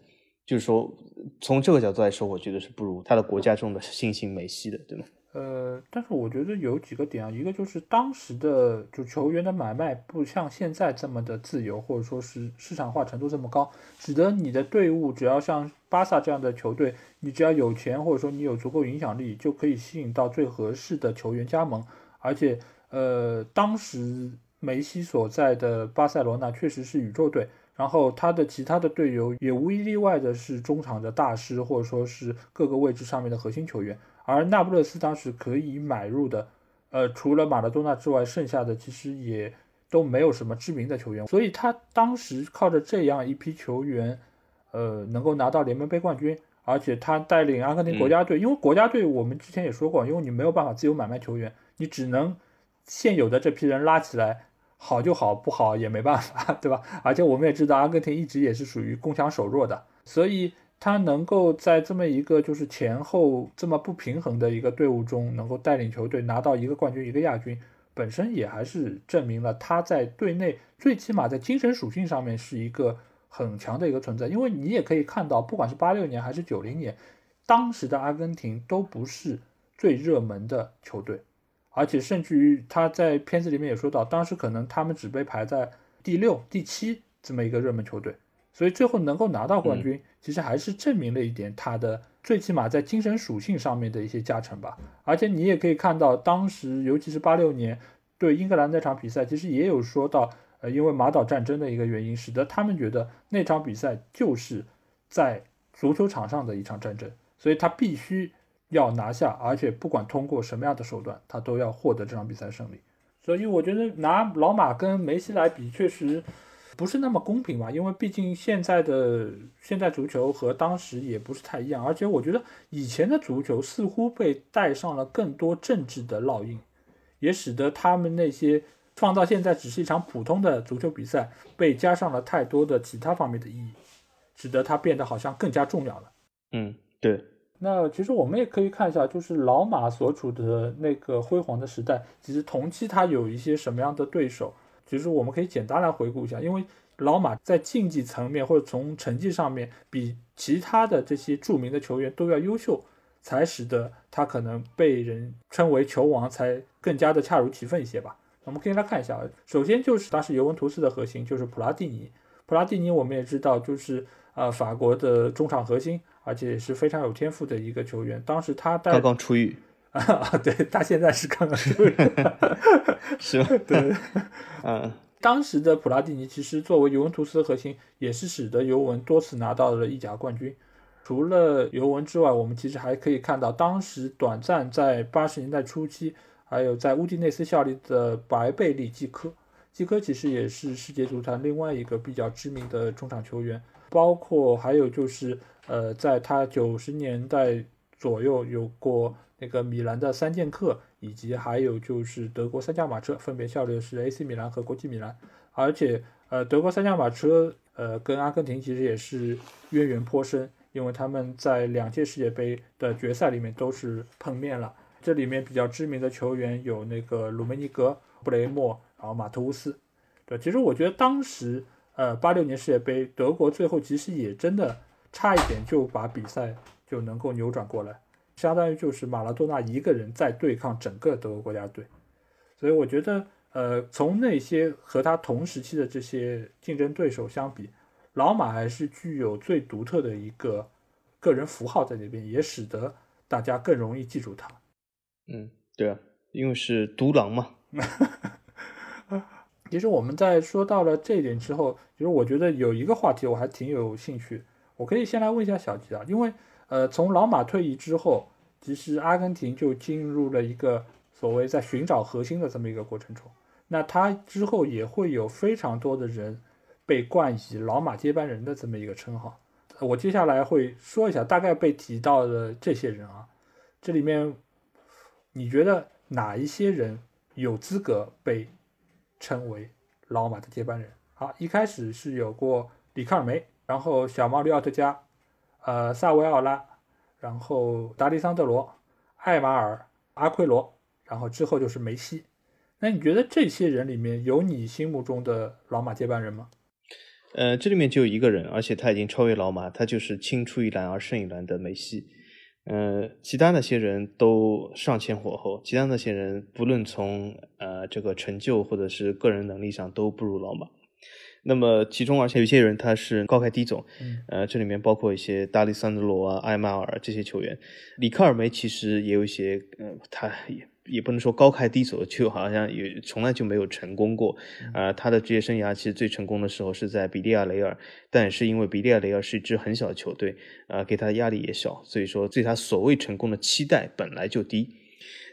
就是说从这个角度来说，我觉得是不如他的国家中的新星梅西的，对吗？呃，但是我觉得有几个点啊，一个就是当时的就球员的买卖不像现在这么的自由，或者说是市场化程度这么高，使得你的队伍只要像巴萨这样的球队，你只要有钱或者说你有足够影响力，就可以吸引到最合适的球员加盟。而且，呃，当时梅西所在的巴塞罗那确实是宇宙队，然后他的其他的队友也无一例外的是中场的大师，或者说是各个位置上面的核心球员。而那不勒斯当时可以买入的，呃，除了马拉多纳之外，剩下的其实也都没有什么知名的球员，所以他当时靠着这样一批球员，呃，能够拿到联盟杯冠军，而且他带领阿根廷国家队，因为国家队我们之前也说过，因为你没有办法自由买卖球员，你只能现有的这批人拉起来，好就好，不好也没办法，对吧？而且我们也知道，阿根廷一直也是属于攻强守弱的，所以。他能够在这么一个就是前后这么不平衡的一个队伍中，能够带领球队拿到一个冠军一个亚军，本身也还是证明了他在队内最起码在精神属性上面是一个很强的一个存在。因为你也可以看到，不管是八六年还是九零年，当时的阿根廷都不是最热门的球队，而且甚至于他在片子里面也说到，当时可能他们只被排在第六、第七这么一个热门球队。所以最后能够拿到冠军，其实还是证明了一点他的最起码在精神属性上面的一些加成吧。而且你也可以看到，当时尤其是八六年对英格兰那场比赛，其实也有说到，呃，因为马岛战争的一个原因，使得他们觉得那场比赛就是在足球场上的一场战争，所以他必须要拿下，而且不管通过什么样的手段，他都要获得这场比赛胜利。所以我觉得拿老马跟梅西来比，确实。不是那么公平吧？因为毕竟现在的现在足球和当时也不是太一样，而且我觉得以前的足球似乎被带上了更多政治的烙印，也使得他们那些放到现在只是一场普通的足球比赛，被加上了太多的其他方面的意义，使得它变得好像更加重要了。嗯，对。那其实我们也可以看一下，就是老马所处的那个辉煌的时代，其实同期他有一些什么样的对手。其实我们可以简单来回顾一下，因为老马在竞技层面或者从成绩上面比其他的这些著名的球员都要优秀，才使得他可能被人称为球王，才更加的恰如其分一些吧。我们可以来看一下，首先就是当时尤文图斯的核心就是普拉蒂尼，普拉蒂尼我们也知道就是呃法国的中场核心，而且也是非常有天赋的一个球员。当时他带刚刚出狱。啊，对他现在是刚刚出狱，是吧？对，嗯，当时的普拉蒂尼其实作为尤文图斯的核心，也是使得尤文多次拿到了意甲冠军。除了尤文之外，我们其实还可以看到，当时短暂在八十年代初期，还有在乌迪内斯效力的白贝利基科，基科其实也是世界足坛另外一个比较知名的中场球员。包括还有就是，呃，在他九十年代左右有过。那个米兰的三剑客，以及还有就是德国三驾马车，分别效力的是 AC 米兰和国际米兰。而且，呃，德国三驾马车，呃，跟阿根廷其实也是渊源颇深，因为他们在两届世界杯的决赛里面都是碰面了。这里面比较知名的球员有那个鲁梅尼格、布雷默，然后马特乌斯。对，其实我觉得当时，呃，八六年世界杯，德国最后其实也真的差一点就把比赛就能够扭转过来。相当于就是马拉多纳一个人在对抗整个德国国家队，所以我觉得，呃，从那些和他同时期的这些竞争对手相比，老马还是具有最独特的一个个人符号在那边，也使得大家更容易记住他。嗯，对啊，因为是独狼嘛。其实我们在说到了这一点之后，其实我觉得有一个话题我还挺有兴趣，我可以先来问一下小吉啊，因为呃，从老马退役之后，其实阿根廷就进入了一个所谓在寻找核心的这么一个过程中，那他之后也会有非常多的人被冠以老马接班人的这么一个称号，我接下来会说一下大概被提到的这些人啊，这里面你觉得哪一些人有资格被？称为老马的接班人。好，一开始是有过里克尔梅，然后小毛里奥特加，呃，萨维奥拉，然后达利桑德罗、艾马尔、阿奎罗，然后之后就是梅西。那你觉得这些人里面有你心目中的老马接班人吗？呃，这里面就一个人，而且他已经超越老马，他就是青出于蓝而胜于蓝的梅西。呃，其他那些人都尚前火候，其他那些人不论从呃这个成就或者是个人能力上都不如老马。那么其中而且有些人他是高开低走，呃，这里面包括一些大力桑德罗啊、艾马尔这些球员，里克尔梅其实也有一些，呃，他也。也不能说高开低走，就好像也从来就没有成功过。啊，他的职业生涯其实最成功的时候是在比利亚雷尔，但也是因为比利亚雷尔是一支很小的球队，啊，给他的压力也小，所以说对他所谓成功的期待本来就低。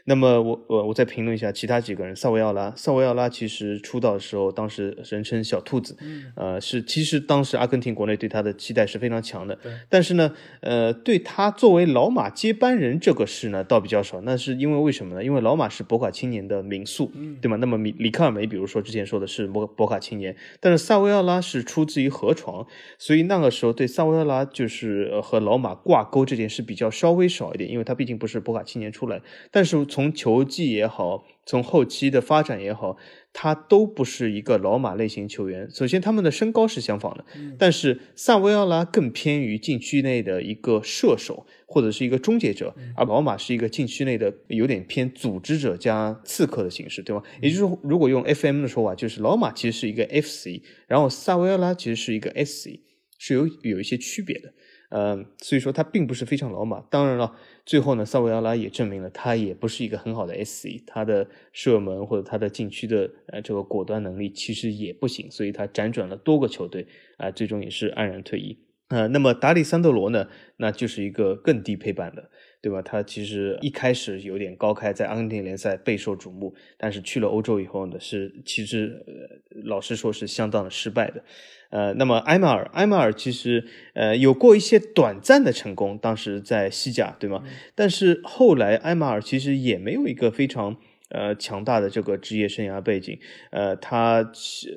那么我我我再评论一下其他几个人，萨维奥拉，萨维奥拉其实出道的时候，当时人称小兔子，呃，是其实当时阿根廷国内对他的期待是非常强的，但是呢，呃，对他作为老马接班人这个事呢，倒比较少。那是因为为什么呢？因为老马是博卡青年的名宿，对吗？那么米里克尔梅，比如说之前说的是博博卡青年，但是萨维奥拉是出自于河床，所以那个时候对萨维奥拉就是和老马挂钩这件事比较稍微少一点，因为他毕竟不是博卡青年出来，但是。从球技也好，从后期的发展也好，他都不是一个老马类型球员。首先，他们的身高是相仿的，但是萨维奥拉更偏于禁区内的一个射手或者是一个终结者，而老马是一个禁区内的有点偏组织者加刺客的形式，对吗？也就是说，如果用 FM 的说法，就是老马其实是一个 FC，然后萨维奥拉其实是一个 SC，是有有一些区别的。呃，所以说他并不是非常老马。当然了，最后呢，萨维奥拉也证明了他也不是一个很好的 SC，他的射门或者他的禁区的呃这个果断能力其实也不行，所以他辗转了多个球队啊，最终也是黯然退役。呃，那么达里桑德罗呢，那就是一个更低配版的，对吧？他其实一开始有点高开，在阿根廷联赛备受瞩目，但是去了欧洲以后呢，是其实呃老实说是相当的失败的。呃，那么埃马尔，埃马尔其实呃有过一些短暂的成功，当时在西甲，对吗？但是后来埃马尔其实也没有一个非常呃强大的这个职业生涯背景，呃，他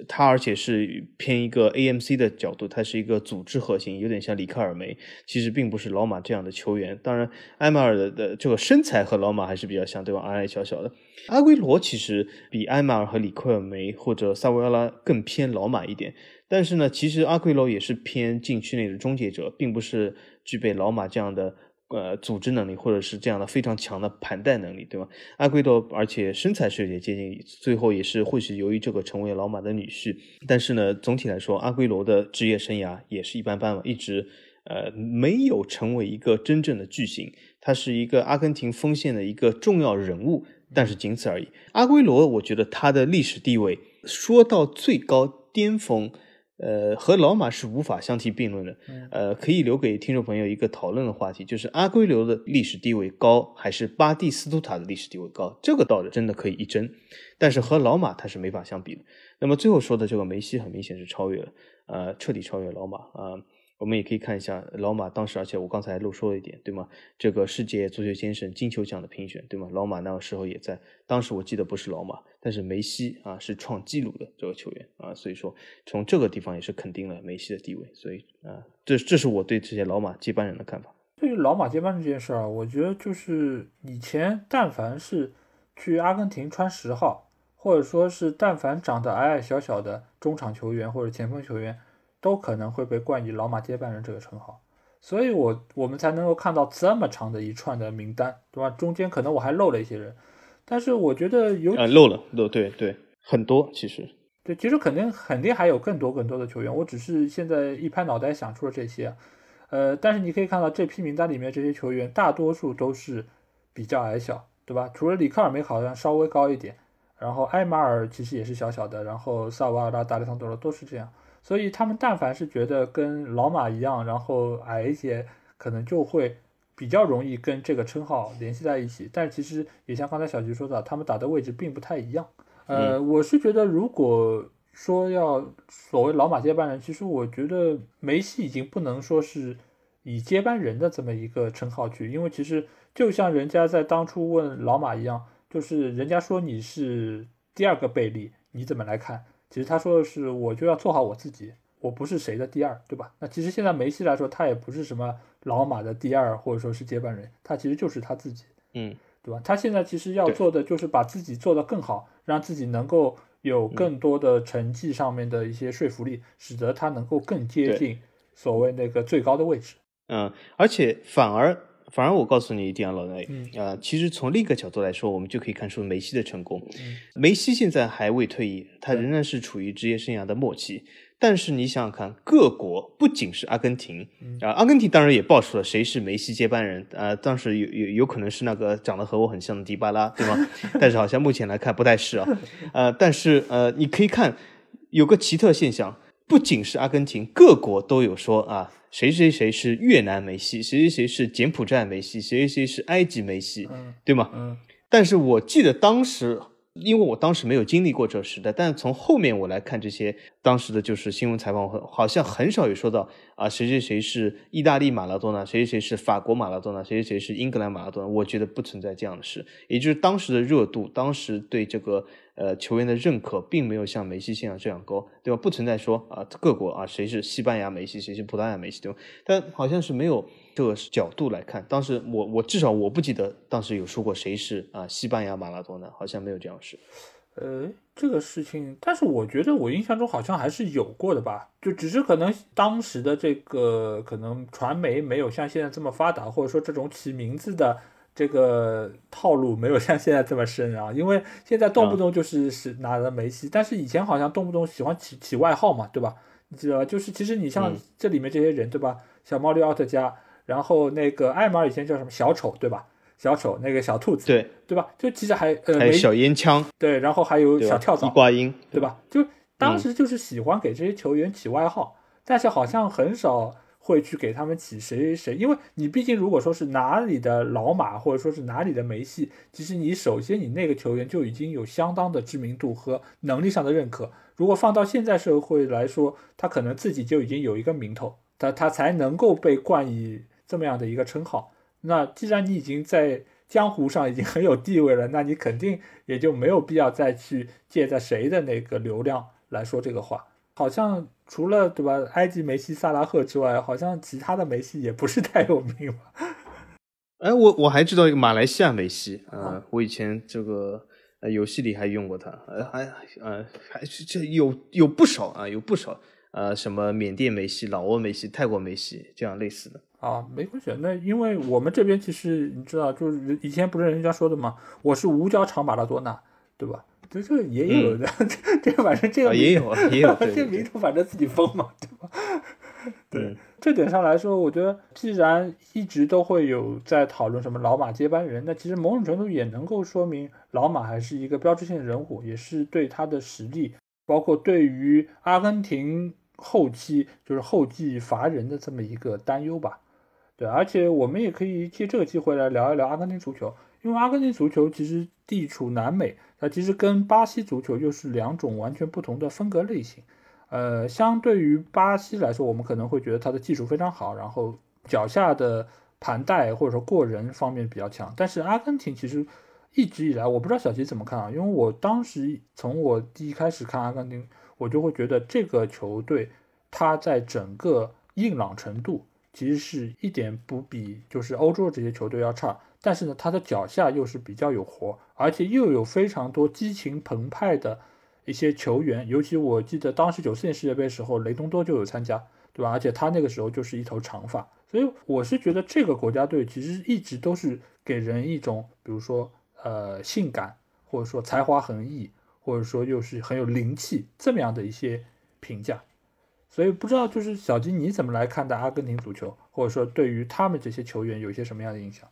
他而且是偏一个 AMC 的角度，他是一个组织核心，有点像里克尔梅，其实并不是老马这样的球员。当然，埃马尔的的这个身材和老马还是比较像，对吧？矮矮小小的。阿圭罗其实比埃马尔和里克尔梅或者萨维奥拉更偏老马一点。但是呢，其实阿圭罗也是偏禁区内的终结者，并不是具备老马这样的呃组织能力，或者是这样的非常强的盘带能力，对吧？阿圭罗而且身材是有点接近，最后也是或许由于这个成为老马的女婿。但是呢，总体来说，阿圭罗的职业生涯也是一般般嘛，一直呃没有成为一个真正的巨星。他是一个阿根廷锋线的一个重要人物，但是仅此而已。阿圭罗，我觉得他的历史地位说到最高巅峰。呃，和老马是无法相提并论的。呃，可以留给听众朋友一个讨论的话题，就是阿圭罗的历史地位高，还是巴蒂斯图塔的历史地位高？这个道理真的可以一争。但是和老马他是没法相比的。那么最后说的这个梅西，很明显是超越了，呃，彻底超越老马啊。我们也可以看一下老马当时，而且我刚才漏说了一点，对吗？这个世界足球先生金球奖的评选，对吗？老马那个时候也在。当时我记得不是老马，但是梅西啊是创纪录的这个球员啊，所以说从这个地方也是肯定了梅西的地位。所以啊，这这是我对这些老马接班人的看法。对于老马接班这件事儿啊，我觉得就是以前但凡是去阿根廷穿十号，或者说是但凡长得矮矮小小的中场球员或者前锋球员。都可能会被冠以老马接班人这个称号，所以我我们才能够看到这么长的一串的名单，对吧？中间可能我还漏了一些人，但是我觉得有啊漏了漏对对很多其实对其实肯定肯定还有更多更多的球员，我只是现在一拍脑袋想出了这些，呃，但是你可以看到这批名单里面这些球员大多数都是比较矮小，对吧？除了里克尔梅好像稍微高一点，然后埃马尔其实也是小小的，然后萨瓦尔拉、达利桑多罗都是这样。所以他们但凡是觉得跟老马一样，然后矮一些，可能就会比较容易跟这个称号联系在一起。但其实也像刚才小菊说的，他们打的位置并不太一样。呃，我是觉得如果说要所谓老马接班人，其实我觉得梅西已经不能说是以接班人的这么一个称号去，因为其实就像人家在当初问老马一样，就是人家说你是第二个贝利，你怎么来看？其实他说的是，我就要做好我自己，我不是谁的第二，对吧？那其实现在梅西来说，他也不是什么老马的第二，或者说是接班人，他其实就是他自己，嗯，对吧？他现在其实要做的就是把自己做得更好，让自己能够有更多的成绩上面的一些说服力，使得他能够更接近所谓那个最高的位置。嗯，而且反而。反而我告诉你一点啊，老雷，啊，其实从另一个角度来说，我们就可以看出梅西的成功。梅西现在还未退役，他仍然是处于职业生涯的末期。但是你想想看，各国不仅是阿根廷啊，阿根廷当然也爆出了谁是梅西接班人啊，当时有有有可能是那个长得和我很像的迪巴拉，对吗？但是好像目前来看不太是啊。呃，但是呃，你可以看有个奇特现象，不仅是阿根廷，各国都有说啊。谁谁谁是越南梅西，谁谁谁是柬埔寨梅西，谁谁谁是埃及梅西，对吗？嗯。但是我记得当时，因为我当时没有经历过这时代，但是从后面我来看这些当时的就是新闻采访，好像很少有说到啊，谁谁谁是意大利马拉多纳，谁谁谁是法国马拉多纳，谁谁谁是英格兰马拉多纳。我觉得不存在这样的事，也就是当时的热度，当时对这个。呃，球员的认可并没有像梅西现在这样高，对吧？不存在说啊，各国啊，谁是西班牙梅西，谁是葡萄牙梅西，对吧？但好像是没有这个角度来看。当时我我至少我不记得当时有说过谁是啊西班牙马拉多纳，好像没有这样事。呃，这个事情，但是我觉得我印象中好像还是有过的吧，就只是可能当时的这个可能传媒没有像现在这么发达，或者说这种起名字的。这个套路没有像现在这么深啊，因为现在动不动就是是拿着梅西，但是以前好像动不动喜欢起起外号嘛，对吧？你知道吧？就是其实你像这里面这些人，对吧？小毛驴奥特加，然后那个艾玛尔以前叫什么小丑，对吧？小丑那个小兔子，对对吧？就其实还呃，还有小烟枪，对，然后还有小跳蚤，伊瓜音，对吧？就当时就是喜欢给这些球员起外号，但是好像很少。会去给他们起谁谁谁，因为你毕竟如果说是哪里的老马，或者说是哪里的梅西，其实你首先你那个球员就已经有相当的知名度和能力上的认可。如果放到现在社会来说，他可能自己就已经有一个名头，他他才能够被冠以这么样的一个称号。那既然你已经在江湖上已经很有地位了，那你肯定也就没有必要再去借在谁的那个流量来说这个话。好像除了对吧，埃及梅西、萨拉赫之外，好像其他的梅西也不是太有名吧？哎，我我还知道一个马来西亚梅西，呃，我以前这个呃游戏里还用过他，呃，还呃还是这有有不少啊，有不少呃什么缅甸梅西、老挝梅西、泰国梅西这样类似的啊，没关系，那因为我们这边其实你知道，就是以前不是人家说的嘛？我是五角场马拉多纳，对吧？这这个也有的，这个反正这个也有也有，这名头反正自己封嘛，对吧？对这点上来说，我觉得既然一直都会有在讨论什么老马接班人，那其实某种程度也能够说明老马还是一个标志性的人物，也是对他的实力，包括对于阿根廷后期就是后继乏人的这么一个担忧吧。对，而且我们也可以借这个机会来聊一聊阿根廷足球，因为阿根廷足球其实地处南美。那其实跟巴西足球又是两种完全不同的风格类型，呃，相对于巴西来说，我们可能会觉得他的技术非常好，然后脚下的盘带或者说过人方面比较强。但是阿根廷其实一直以来，我不知道小齐怎么看啊？因为我当时从我第一开始看阿根廷，我就会觉得这个球队它在整个硬朗程度其实是一点不比就是欧洲这些球队要差。但是呢，他的脚下又是比较有活，而且又有非常多激情澎湃的一些球员。尤其我记得当时九四年世界杯时候，雷东多就有参加，对吧？而且他那个时候就是一头长发，所以我是觉得这个国家队其实一直都是给人一种，比如说呃性感，或者说才华横溢，或者说又是很有灵气这么样的一些评价。所以不知道就是小金你怎么来看待阿根廷足球，或者说对于他们这些球员有一些什么样的印象？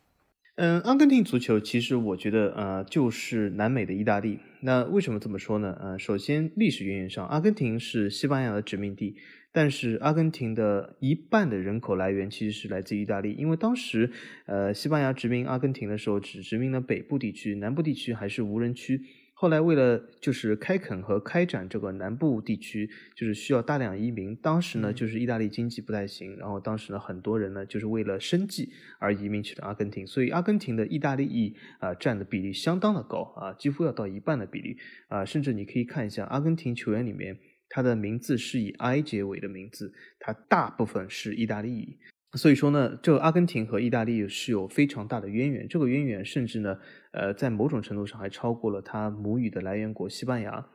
嗯，阿根廷足球其实我觉得呃就是南美的意大利。那为什么这么说呢？呃，首先历史渊源上，阿根廷是西班牙的殖民地。但是阿根廷的一半的人口来源其实是来自意大利，因为当时，呃，西班牙殖民阿根廷的时候只殖民了北部地区，南部地区还是无人区。后来为了就是开垦和开展这个南部地区，就是需要大量移民。当时呢，就是意大利经济不太行，然后当时呢，很多人呢就是为了生计而移民去了阿根廷，所以阿根廷的意大利裔啊占的比例相当的高啊，几乎要到一半的比例啊，甚至你可以看一下阿根廷球员里面。他的名字是以 I 结尾的名字，他大部分是意大利，所以说呢，这个阿根廷和意大利是有非常大的渊源，这个渊源甚至呢，呃，在某种程度上还超过了他母语的来源国西班牙。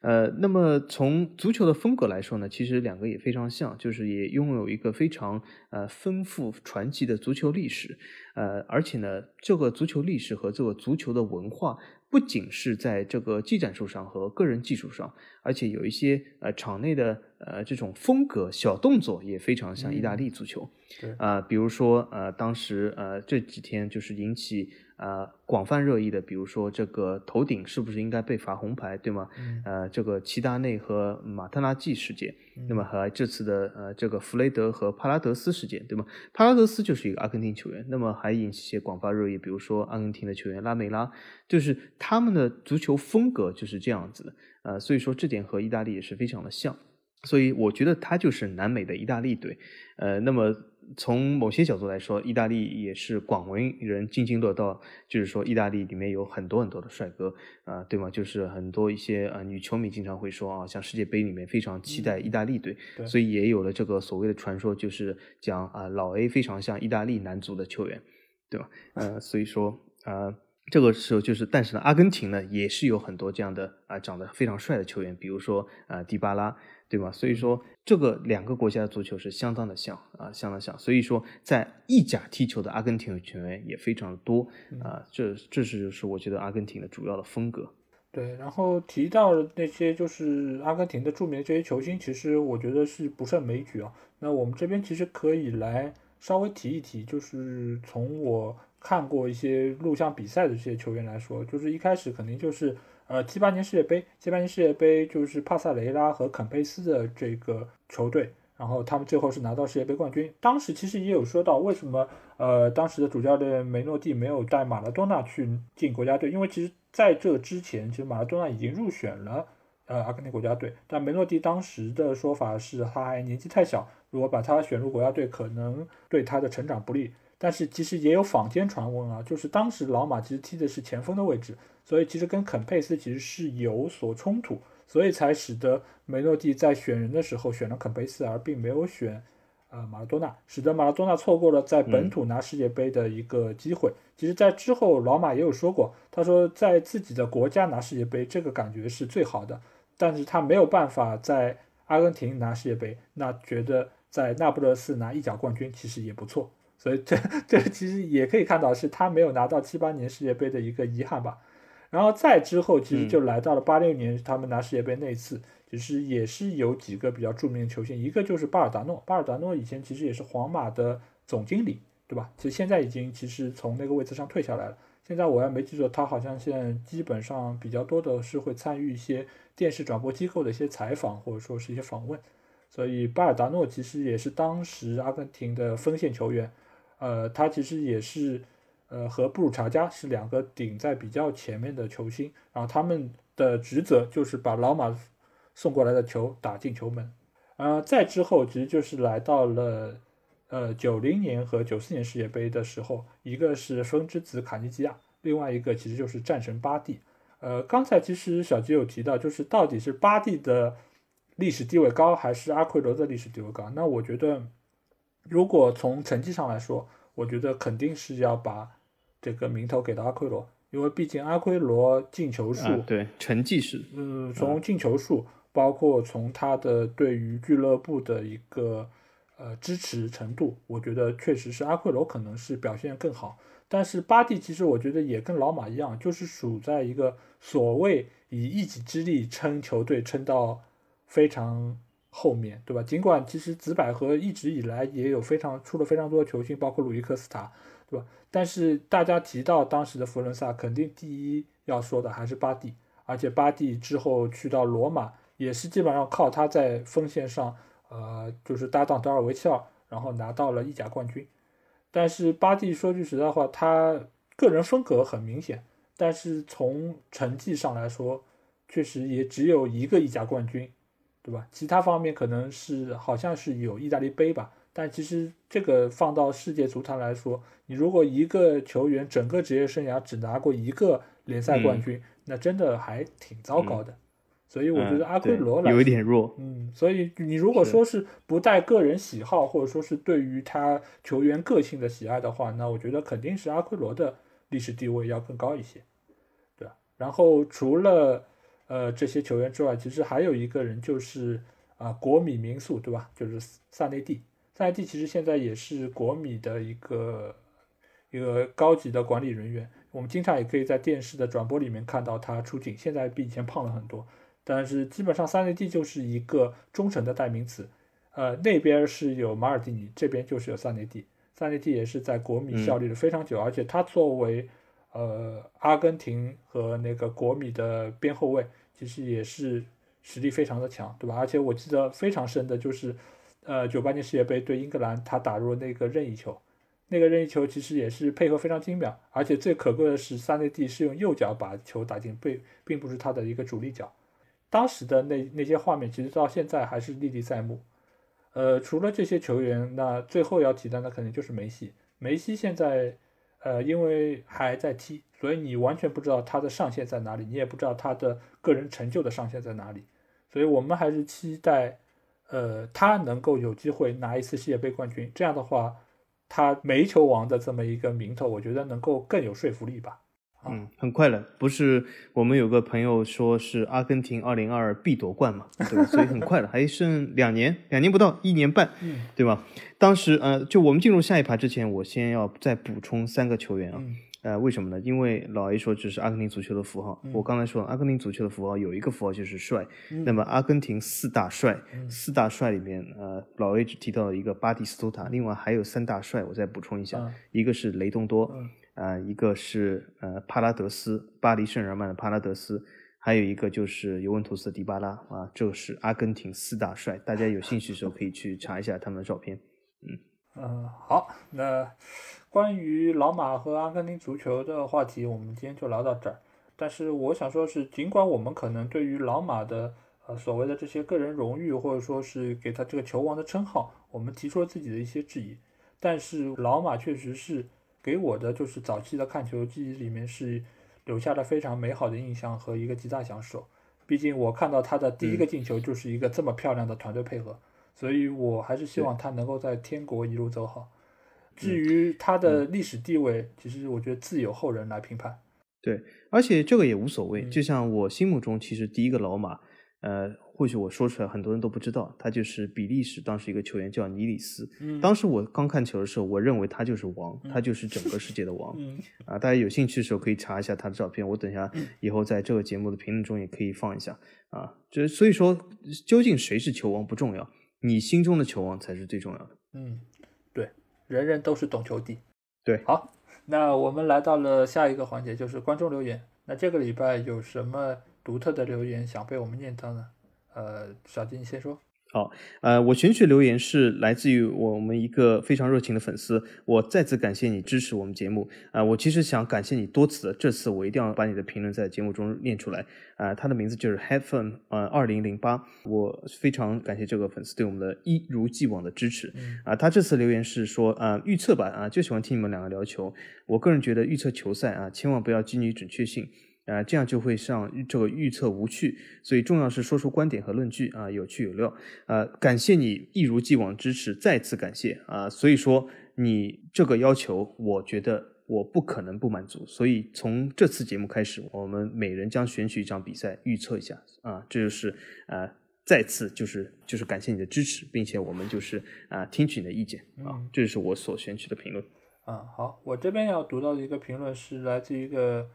呃，那么从足球的风格来说呢，其实两个也非常像，就是也拥有一个非常呃丰富传奇的足球历史，呃，而且呢，这个足球历史和这个足球的文化。不仅是在这个技战术上和个人技术上，而且有一些呃场内的呃这种风格小动作也非常像意大利足球。对啊，比如说呃当时呃这几天就是引起。呃，广泛热议的，比如说这个头顶是不是应该被罚红牌，对吗？呃，这个齐达内和马特拉季事件，那么和这次的呃这个弗雷德和帕拉德斯事件，对吗？帕拉德斯就是一个阿根廷球员，那么还引起一些广泛热议，比如说阿根廷的球员拉梅拉，就是他们的足球风格就是这样子的，呃，所以说这点和意大利也是非常的像，所以我觉得他就是南美的意大利队，呃，那么。从某些角度来说，意大利也是广为人津津乐道。就是说，意大利里面有很多很多的帅哥啊，对吗？就是很多一些呃女球迷经常会说啊，像世界杯里面非常期待意大利队，所以也有了这个所谓的传说，就是讲啊老 A 非常像意大利男足的球员，对吧？呃，所以说啊，这个时候就是，但是呢，阿根廷呢也是有很多这样的啊长得非常帅的球员，比如说啊迪巴拉。对吧？所以说，这个两个国家的足球是相当的像啊，相当像。所以说，在意甲踢球的阿根廷球员也非常的多啊。这这是就是我觉得阿根廷的主要的风格。对，然后提到那些就是阿根廷的著名的这些球星，其实我觉得是不胜枚举啊。那我们这边其实可以来稍微提一提，就是从我看过一些录像比赛的这些球员来说，就是一开始肯定就是。呃，七八年世界杯，七八年世界杯就是帕萨雷拉和肯佩斯的这个球队，然后他们最后是拿到世界杯冠军。当时其实也有说到，为什么呃当时的主教练梅诺蒂没有带马拉多纳去进国家队？因为其实在这之前，其实马拉多纳已经入选了呃阿根廷国家队，但梅诺蒂当时的说法是他还年纪太小，如果把他选入国家队，可能对他的成长不利。但是其实也有坊间传闻啊，就是当时老马其实踢的是前锋的位置，所以其实跟肯佩斯其实是有所冲突，所以才使得梅诺蒂在选人的时候选了肯佩斯，而并没有选呃马拉多纳，使得马拉多纳错过了在本土拿世界杯的一个机会。其实，在之后老马也有说过，他说在自己的国家拿世界杯这个感觉是最好的，但是他没有办法在阿根廷拿世界杯，那觉得在那不勒斯拿意甲冠军其实也不错。所以这 这其实也可以看到是他没有拿到七八年世界杯的一个遗憾吧。然后再之后，其实就来到了八六年他们拿世界杯那次，其实也是有几个比较著名的球星，一个就是巴尔达诺。巴尔达诺以前其实也是皇马的总经理，对吧？其实现在已经其实从那个位置上退下来了。现在我要没记错，他好像现在基本上比较多的是会参与一些电视转播机构的一些采访或者说是一些访问。所以巴尔达诺其实也是当时阿根廷的锋线球员。呃，他其实也是，呃，和布鲁查加是两个顶在比较前面的球星，然后他们的职责就是把老马送过来的球打进球门。呃，再之后其实就是来到了，呃，九零年和九四年世界杯的时候，一个是风之子卡尼基亚，另外一个其实就是战神巴蒂。呃，刚才其实小吉有提到，就是到底是巴蒂的历史地位高，还是阿奎罗的历史地位高？那我觉得。如果从成绩上来说，我觉得肯定是要把这个名头给到阿奎罗，因为毕竟阿奎罗进球数，对成绩是，嗯，从进球数，包括从他的对于俱乐部的一个呃支持程度，我觉得确实是阿奎罗可能是表现更好。但是巴蒂其实我觉得也跟老马一样，就是属在一个所谓以一己之力撑球队撑到非常。后面对吧？尽管其实紫百合一直以来也有非常出了非常多的球星，包括鲁伊科斯塔，对吧？但是大家提到当时的佛伦萨，肯定第一要说的还是巴蒂，而且巴蒂之后去到罗马，也是基本上靠他在锋线上，呃，就是搭档德尔维切尔，然后拿到了意甲冠军。但是巴蒂说句实在话，他个人风格很明显，但是从成绩上来说，确实也只有一个意甲冠军，对吧？其他方面可能是好像是有意大利杯吧。但其实这个放到世界足坛来说，你如果一个球员整个职业生涯只拿过一个联赛冠军，那真的还挺糟糕的。所以我觉得阿奎罗有一点弱。嗯，所以你如果说是不带个人喜好，或者说是对于他球员个性的喜爱的话，那我觉得肯定是阿奎罗的历史地位要更高一些，对吧？然后除了呃这些球员之外，其实还有一个人就是啊国米民宿，对吧？就是萨内蒂。萨内蒂其实现在也是国米的一个一个高级的管理人员，我们经常也可以在电视的转播里面看到他出镜。现在比以前胖了很多，但是基本上萨内蒂就是一个忠诚的代名词。呃，那边是有马尔蒂尼，这边就是有萨内蒂。萨内蒂也是在国米效力了非常久，而且他作为呃阿根廷和那个国米的边后卫，其实也是实力非常的强，对吧？而且我记得非常深的就是。呃，九八年世界杯对英格兰，他打入那个任意球，那个任意球其实也是配合非常精妙，而且最可贵的是，萨内蒂是用右脚把球打进，并并不是他的一个主力脚。当时的那那些画面，其实到现在还是历历在目。呃，除了这些球员，那最后要提到的那肯定就是梅西。梅西现在，呃，因为还在踢，所以你完全不知道他的上限在哪里，你也不知道他的个人成就的上限在哪里，所以我们还是期待。呃，他能够有机会拿一次世界杯冠军，这样的话，他煤球王的这么一个名头，我觉得能够更有说服力吧。嗯，很快了，不是我们有个朋友说是阿根廷二零二必夺冠嘛，对吧？所以很快了，还剩两年，两年不到，一年半，对吧？当时呃，就我们进入下一盘之前，我先要再补充三个球员啊。呃，为什么呢？因为老 A 说这是阿根廷足球的符号。我刚才说，阿根廷足球的符号有一个符号就是帅。那么，阿根廷四大帅，四大帅里面，呃，老 A 只提到了一个巴蒂斯图塔，另外还有三大帅，我再补充一下，一个是雷东多，啊，一个是呃帕拉德斯，巴黎圣日耳曼的帕拉德斯，还有一个就是尤文图斯的迪巴拉啊，这是阿根廷四大帅。大家有兴趣的时候可以去查一下他们的照片。嗯嗯，好，那。关于老马和阿根廷足球的话题，我们今天就聊到这儿。但是我想说，是尽管我们可能对于老马的呃所谓的这些个人荣誉，或者说是给他这个球王的称号，我们提出了自己的一些质疑。但是老马确实是给我的就是早期的看球记忆里面是留下了非常美好的印象和一个极大享受。毕竟我看到他的第一个进球就是一个这么漂亮的团队配合，所以我还是希望他能够在天国一路走好。至于他的历史地位，其实我觉得自有后人来评判。对，而且这个也无所谓。就像我心目中，其实第一个老马，呃，或许我说出来很多人都不知道，他就是比利时当时一个球员叫尼里斯。嗯。当时我刚看球的时候，我认为他就是王，他就是整个世界的王。嗯。啊，大家有兴趣的时候可以查一下他的照片，我等下以后在这个节目的评论中也可以放一下。啊，这所以说，究竟谁是球王不重要，你心中的球王才是最重要的。嗯。对人人都是懂球帝，对，好，那我们来到了下一个环节，就是观众留言。那这个礼拜有什么独特的留言想被我们念到呢？呃，小金先说。好，呃，我选取留言是来自于我们一个非常热情的粉丝，我再次感谢你支持我们节目。啊，我其实想感谢你多次，这次我一定要把你的评论在节目中念出来。啊，他的名字就是 Heaven，呃，二零零八，我非常感谢这个粉丝对我们的一如既往的支持。啊，他这次留言是说，啊，预测吧，啊，就喜欢听你们两个聊球。我个人觉得预测球赛啊，千万不要基于准确性。啊，这样就会像这个预测无趣，所以重要是说出观点和论据啊，有趣有料。呃，感谢你一如既往支持，再次感谢啊。所以说你这个要求，我觉得我不可能不满足。所以从这次节目开始，我们每人将选取一场比赛预测一下啊，这就是呃，再次就是就是感谢你的支持，并且我们就是啊听取你的意见啊，这就是我所选取的评论。啊，好，我这边要读到的一个评论是来自一个。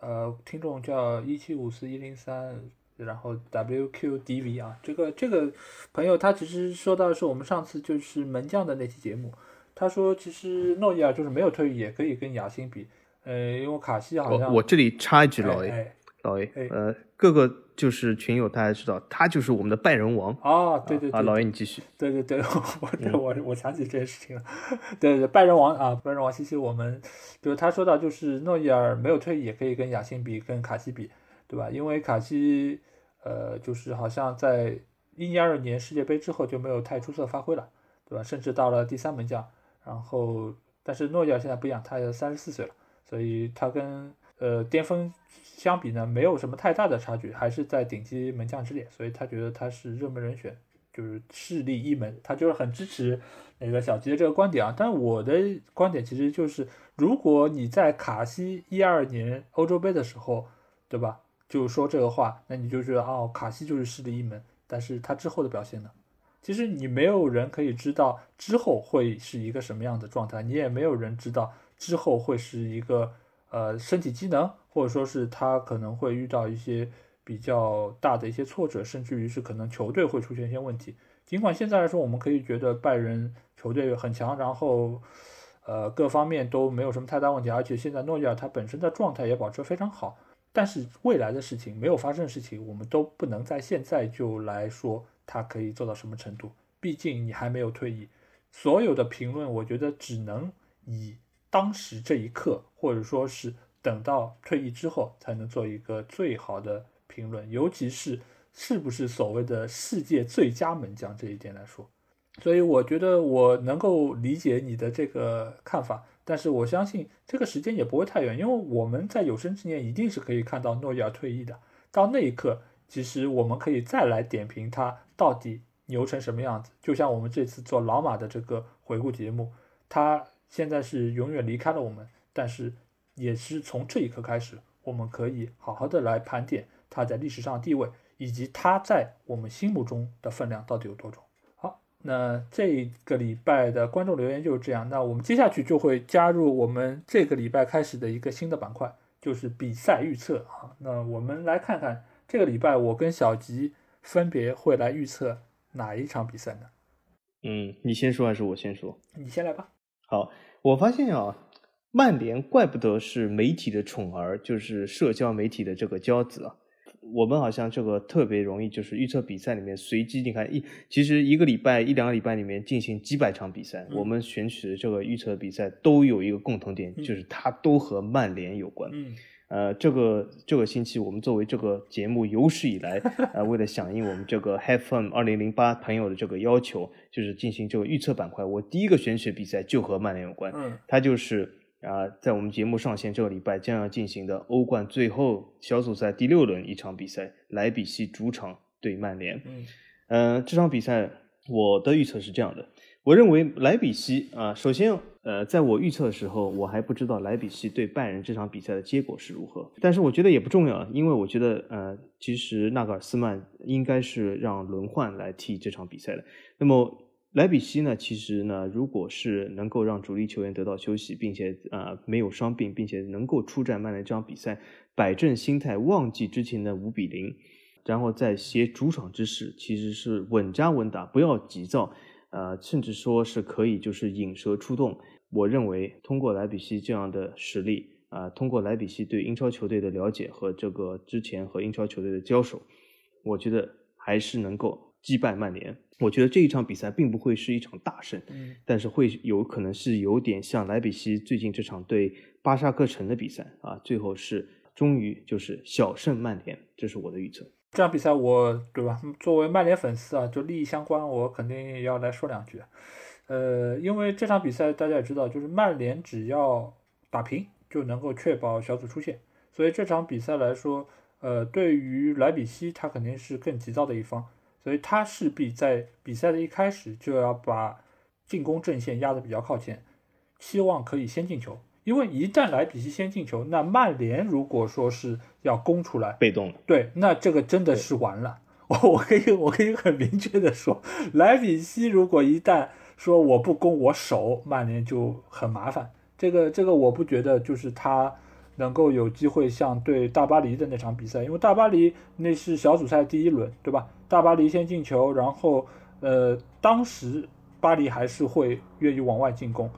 呃，听众叫一七五四一零三，然后 WQDV 啊，这个这个朋友他其实说到是我们上次就是门将的那期节目，他说其实诺伊尔就是没有退役也可以跟雅辛比，呃，因为卡西好像我我这里插一句，老 A，、哎老 A，哎呃，各个就是群友大家知道，他就是我们的拜仁王。哦，对对对，啊，老 A 你继续。对对对，我对我我想起这件事情了。对对，拜仁王啊，拜仁王西西，我们就是他说到，就是诺伊尔没有退役也可以跟雅辛比，跟卡西比，对吧？因为卡西呃，就是好像在一零二年世界杯之后就没有太出色发挥了，对吧？甚至到了第三门将，然后但是诺伊尔现在不一样，他也三十四岁了，所以他跟呃巅峰相比呢，没有什么太大的差距，还是在顶级门将之列，所以他觉得他是热门人选。就是势力一门，他就是很支持那个小吉的这个观点啊。但我的观点其实就是，如果你在卡西一二年欧洲杯的时候，对吧，就说这个话，那你就觉得哦，卡西就是势力一门。但是他之后的表现呢？其实你没有人可以知道之后会是一个什么样的状态，你也没有人知道之后会是一个呃身体机能，或者说是他可能会遇到一些。比较大的一些挫折，甚至于是可能球队会出现一些问题。尽管现在来说，我们可以觉得拜仁球队很强，然后呃各方面都没有什么太大问题，而且现在诺伊尔他本身的状态也保持非常好。但是未来的事情没有发生的事情，我们都不能在现在就来说他可以做到什么程度。毕竟你还没有退役，所有的评论我觉得只能以当时这一刻，或者说是等到退役之后，才能做一个最好的。评论，尤其是是不是所谓的世界最佳门将这一点来说，所以我觉得我能够理解你的这个看法，但是我相信这个时间也不会太远，因为我们在有生之年一定是可以看到诺伊尔退役的。到那一刻，其实我们可以再来点评他到底牛成什么样子。就像我们这次做老马的这个回顾节目，他现在是永远离开了我们，但是也是从这一刻开始，我们可以好好的来盘点。他在历史上的地位，以及他在我们心目中的分量到底有多重？好，那这个礼拜的观众留言就是这样。那我们接下去就会加入我们这个礼拜开始的一个新的板块，就是比赛预测啊。那我们来看看这个礼拜我跟小吉分别会来预测哪一场比赛呢？嗯，你先说还是我先说？你先来吧。好，我发现啊。曼联怪不得是媒体的宠儿，就是社交媒体的这个骄子啊。我们好像这个特别容易，就是预测比赛里面随机。你看一，其实一个礼拜一两个礼拜里面进行几百场比赛，我们选取的这个预测比赛都有一个共同点，就是它都和曼联有关。嗯，呃，这个这个星期我们作为这个节目有史以来，呃，为了响应我们这个 Fun 二零零八朋友的这个要求，就是进行这个预测板块。我第一个选取比赛就和曼联有关，嗯，它就是。啊，在我们节目上线这个礼拜将要进行的欧冠最后小组赛第六轮一场比赛，莱比锡主场对曼联。嗯，呃，这场比赛我的预测是这样的，我认为莱比锡啊，首先呃，在我预测的时候，我还不知道莱比锡对拜仁这场比赛的结果是如何，但是我觉得也不重要，因为我觉得呃，其实纳格尔斯曼应该是让轮换来踢这场比赛的。那么。莱比锡呢，其实呢，如果是能够让主力球员得到休息，并且、呃、没有伤病，并且能够出战曼联这场比赛，摆正心态，忘记之前的五比零，然后再携主场之势，其实是稳扎稳打，不要急躁，呃，甚至说是可以就是引蛇出洞。我认为通过莱比锡这样的实力啊、呃，通过莱比锡对英超球队的了解和这个之前和英超球队的交手，我觉得还是能够击败曼联。我觉得这一场比赛并不会是一场大胜，嗯，但是会有可能是有点像莱比锡最近这场对巴萨克城的比赛啊，最后是终于就是小胜曼联，这是我的预测。这场比赛我对吧？作为曼联粉丝啊，就利益相关，我肯定要来说两句。呃，因为这场比赛大家也知道，就是曼联只要打平就能够确保小组出线，所以这场比赛来说，呃，对于莱比锡他肯定是更急躁的一方。所以他势必在比赛的一开始就要把进攻阵线压得比较靠前，希望可以先进球。因为一旦莱比锡先进球，那曼联如果说是要攻出来，被动了。对，那这个真的是完了。我我可以我可以很明确的说，莱比锡如果一旦说我不攻我守，曼联就很麻烦。这个这个我不觉得就是他。能够有机会像对大巴黎的那场比赛，因为大巴黎那是小组赛第一轮，对吧？大巴黎先进球，然后呃，当时巴黎还是会愿意往外进攻。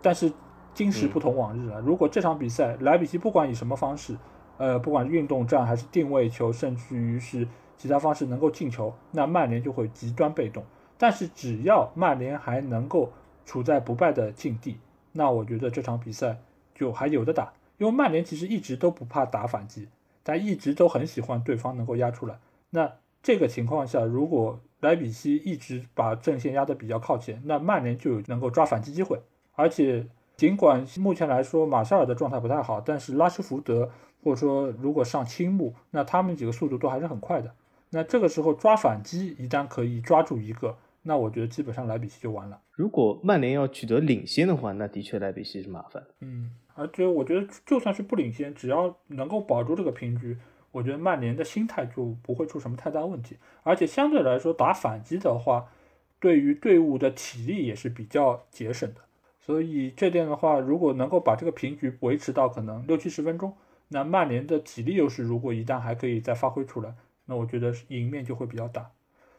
但是今时不同往日了，如果这场比赛莱比锡不管以什么方式，呃，不管运动战还是定位球，甚至于是其他方式能够进球，那曼联就会极端被动。但是只要曼联还能够处在不败的境地，那我觉得这场比赛就还有的打。因为曼联其实一直都不怕打反击，但一直都很喜欢对方能够压出来。那这个情况下，如果莱比锡一直把阵线压得比较靠前，那曼联就有能够抓反击机会。而且，尽管目前来说马夏尔的状态不太好，但是拉什福德或者说如果上青木，那他们几个速度都还是很快的。那这个时候抓反击，一旦可以抓住一个，那我觉得基本上莱比锡就完了。如果曼联要取得领先的话，那的确莱比锡是麻烦。嗯，而且我觉得就算是不领先，只要能够保住这个平局，我觉得曼联的心态就不会出什么太大问题。而且相对来说打反击的话，对于队伍的体力也是比较节省的。所以这点的话，如果能够把这个平局维持到可能六七十分钟，那曼联的体力优势如果一旦还可以再发挥出来，那我觉得赢面就会比较大。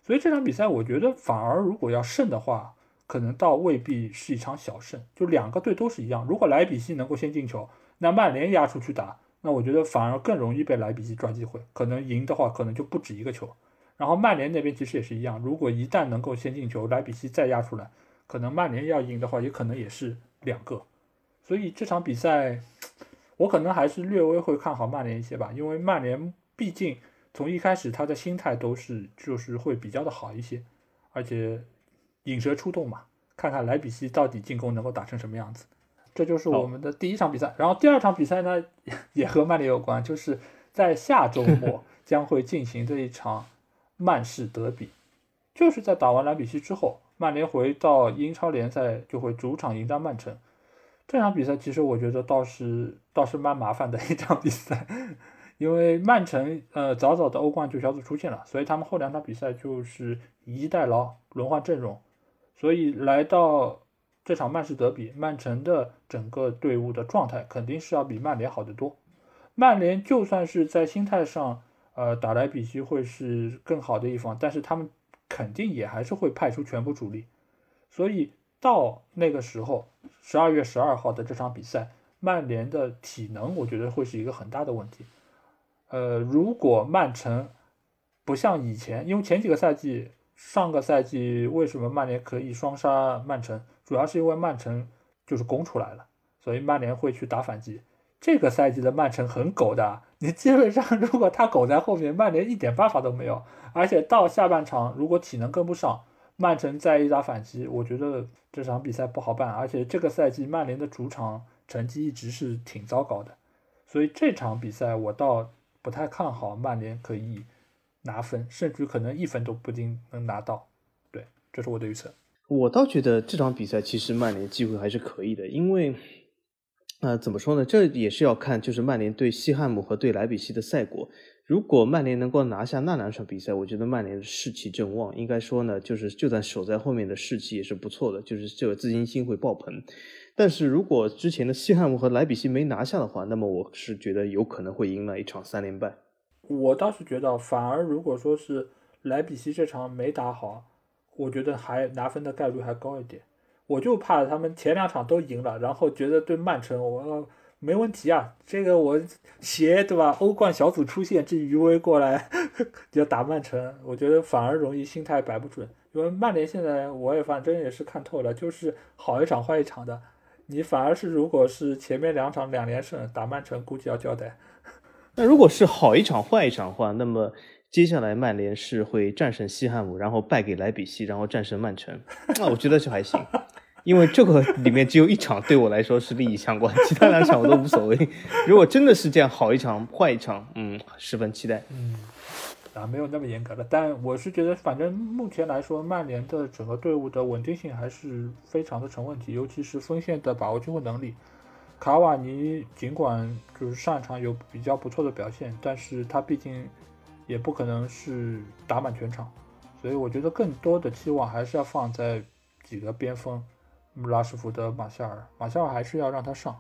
所以这场比赛，我觉得反而如果要胜的话，可能倒未必是一场小胜。就两个队都是一样，如果莱比锡能够先进球，那曼联压出去打，那我觉得反而更容易被莱比锡抓机会，可能赢的话可能就不止一个球。然后曼联那边其实也是一样，如果一旦能够先进球，莱比锡再压出来。可能曼联要赢的话，也可能也是两个，所以这场比赛我可能还是略微会看好曼联一些吧，因为曼联毕竟从一开始他的心态都是就是会比较的好一些，而且引蛇出洞嘛，看看莱比锡到底进攻能够打成什么样子。这就是我们的第一场比赛，然后第二场比赛呢也和曼联有关，就是在下周末 将会进行的一场曼市德比，就是在打完莱比锡之后。曼联回到英超联赛就会主场迎战曼城，这场比赛其实我觉得倒是倒是蛮麻烦的 一场比赛，因为曼城呃早早的欧冠就小组出线了，所以他们后两场比赛就是以逸待劳轮换阵容，所以来到这场曼市德比，曼城的整个队伍的状态肯定是要比曼联好得多。曼联就算是在心态上呃打莱比锡会是更好的一方，但是他们。肯定也还是会派出全部主力，所以到那个时候，十二月十二号的这场比赛，曼联的体能我觉得会是一个很大的问题。呃，如果曼城不像以前，因为前几个赛季，上个赛季为什么曼联可以双杀曼城，主要是因为曼城就是攻出来了，所以曼联会去打反击。这个赛季的曼城很狗的，你基本上如果他狗在后面，曼联一点办法都没有。而且到下半场，如果体能跟不上，曼城再一打反击，我觉得这场比赛不好办。而且这个赛季曼联的主场成绩一直是挺糟糕的，所以这场比赛我倒不太看好曼联可以拿分，甚至可能一分都不一定能拿到。对，这是我的预测。我倒觉得这场比赛其实曼联机会还是可以的，因为。那怎么说呢？这也是要看，就是曼联对西汉姆和对莱比锡的赛果。如果曼联能够拿下那两场比赛，我觉得曼联士气正旺。应该说呢，就是就算守在后面的士气也是不错的，就是这个自信心会爆棚。但是如果之前的西汉姆和莱比锡没拿下的话，那么我是觉得有可能会迎来一场三连败。我倒是觉得，反而如果说是莱比锡这场没打好，我觉得还拿分的概率还高一点。我就怕他们前两场都赢了，然后觉得对曼城我没问题啊，这个我鞋对吧？欧冠小组出线，这余威过来 要打曼城，我觉得反而容易心态摆不准。因为曼联现在我也反正也是看透了，就是好一场坏一场的。你反而是如果是前面两场两连胜打曼城，估计要交代。那如果是好一场坏一场的话，那么接下来曼联是会战胜西汉姆，然后败给莱比锡，然后战胜曼城。那我觉得就还行。因为这个里面只有一场对我来说是利益相关，其他两场我都无所谓。如果真的是这样，好一场坏一场，嗯，十分期待。嗯，啊，没有那么严格了，但我是觉得，反正目前来说，曼联的整个队伍的稳定性还是非常的成问题，尤其是锋线的把握机会能力。卡瓦尼尽管就是上场有比较不错的表现，但是他毕竟也不可能是打满全场，所以我觉得更多的期望还是要放在几个边锋。拉什福德、马夏尔，马夏尔还是要让他上，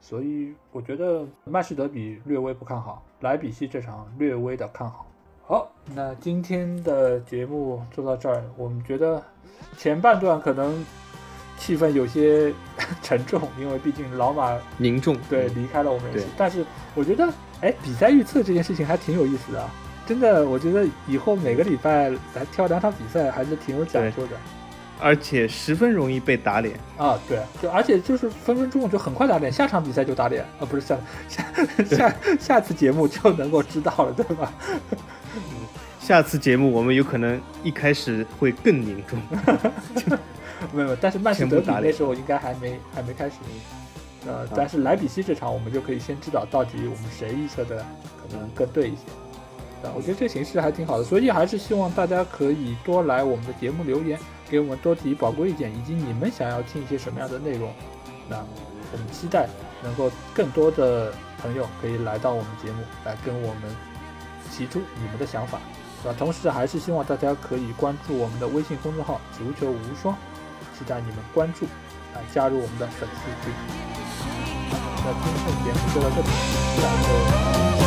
所以我觉得曼市德比略微不看好，莱比锡这场略微的看好。好，那今天的节目做到这儿，我们觉得前半段可能气氛有些 沉重，因为毕竟老马凝重，对离开了我们对，但是我觉得，哎，比赛预测这件事情还挺有意思的啊，真的，我觉得以后每个礼拜来挑两场比赛还是挺有讲究的。而且十分容易被打脸啊！对，就而且就是分分钟就很快打脸，下场比赛就打脸啊！不是下下下 下次节目就能够知道了，对吧？嗯 下次节目我们有可能一开始会更凝重，没有，但是曼城德比那时候应该还没还没开始，呃，但是莱比锡这场我们就可以先知道到底我们谁预测的可能更对一些。我觉得这形式还挺好的，所以还是希望大家可以多来我们的节目留言。给我们多提宝贵意见，以及你们想要听一些什么样的内容，那我们期待能够更多的朋友可以来到我们节目，来跟我们提出你们的想法，那？同时还是希望大家可以关注我们的微信公众号“足球无双”，期待你们关注，来加入我们的粉丝群。那今天节目就到这里，感谢。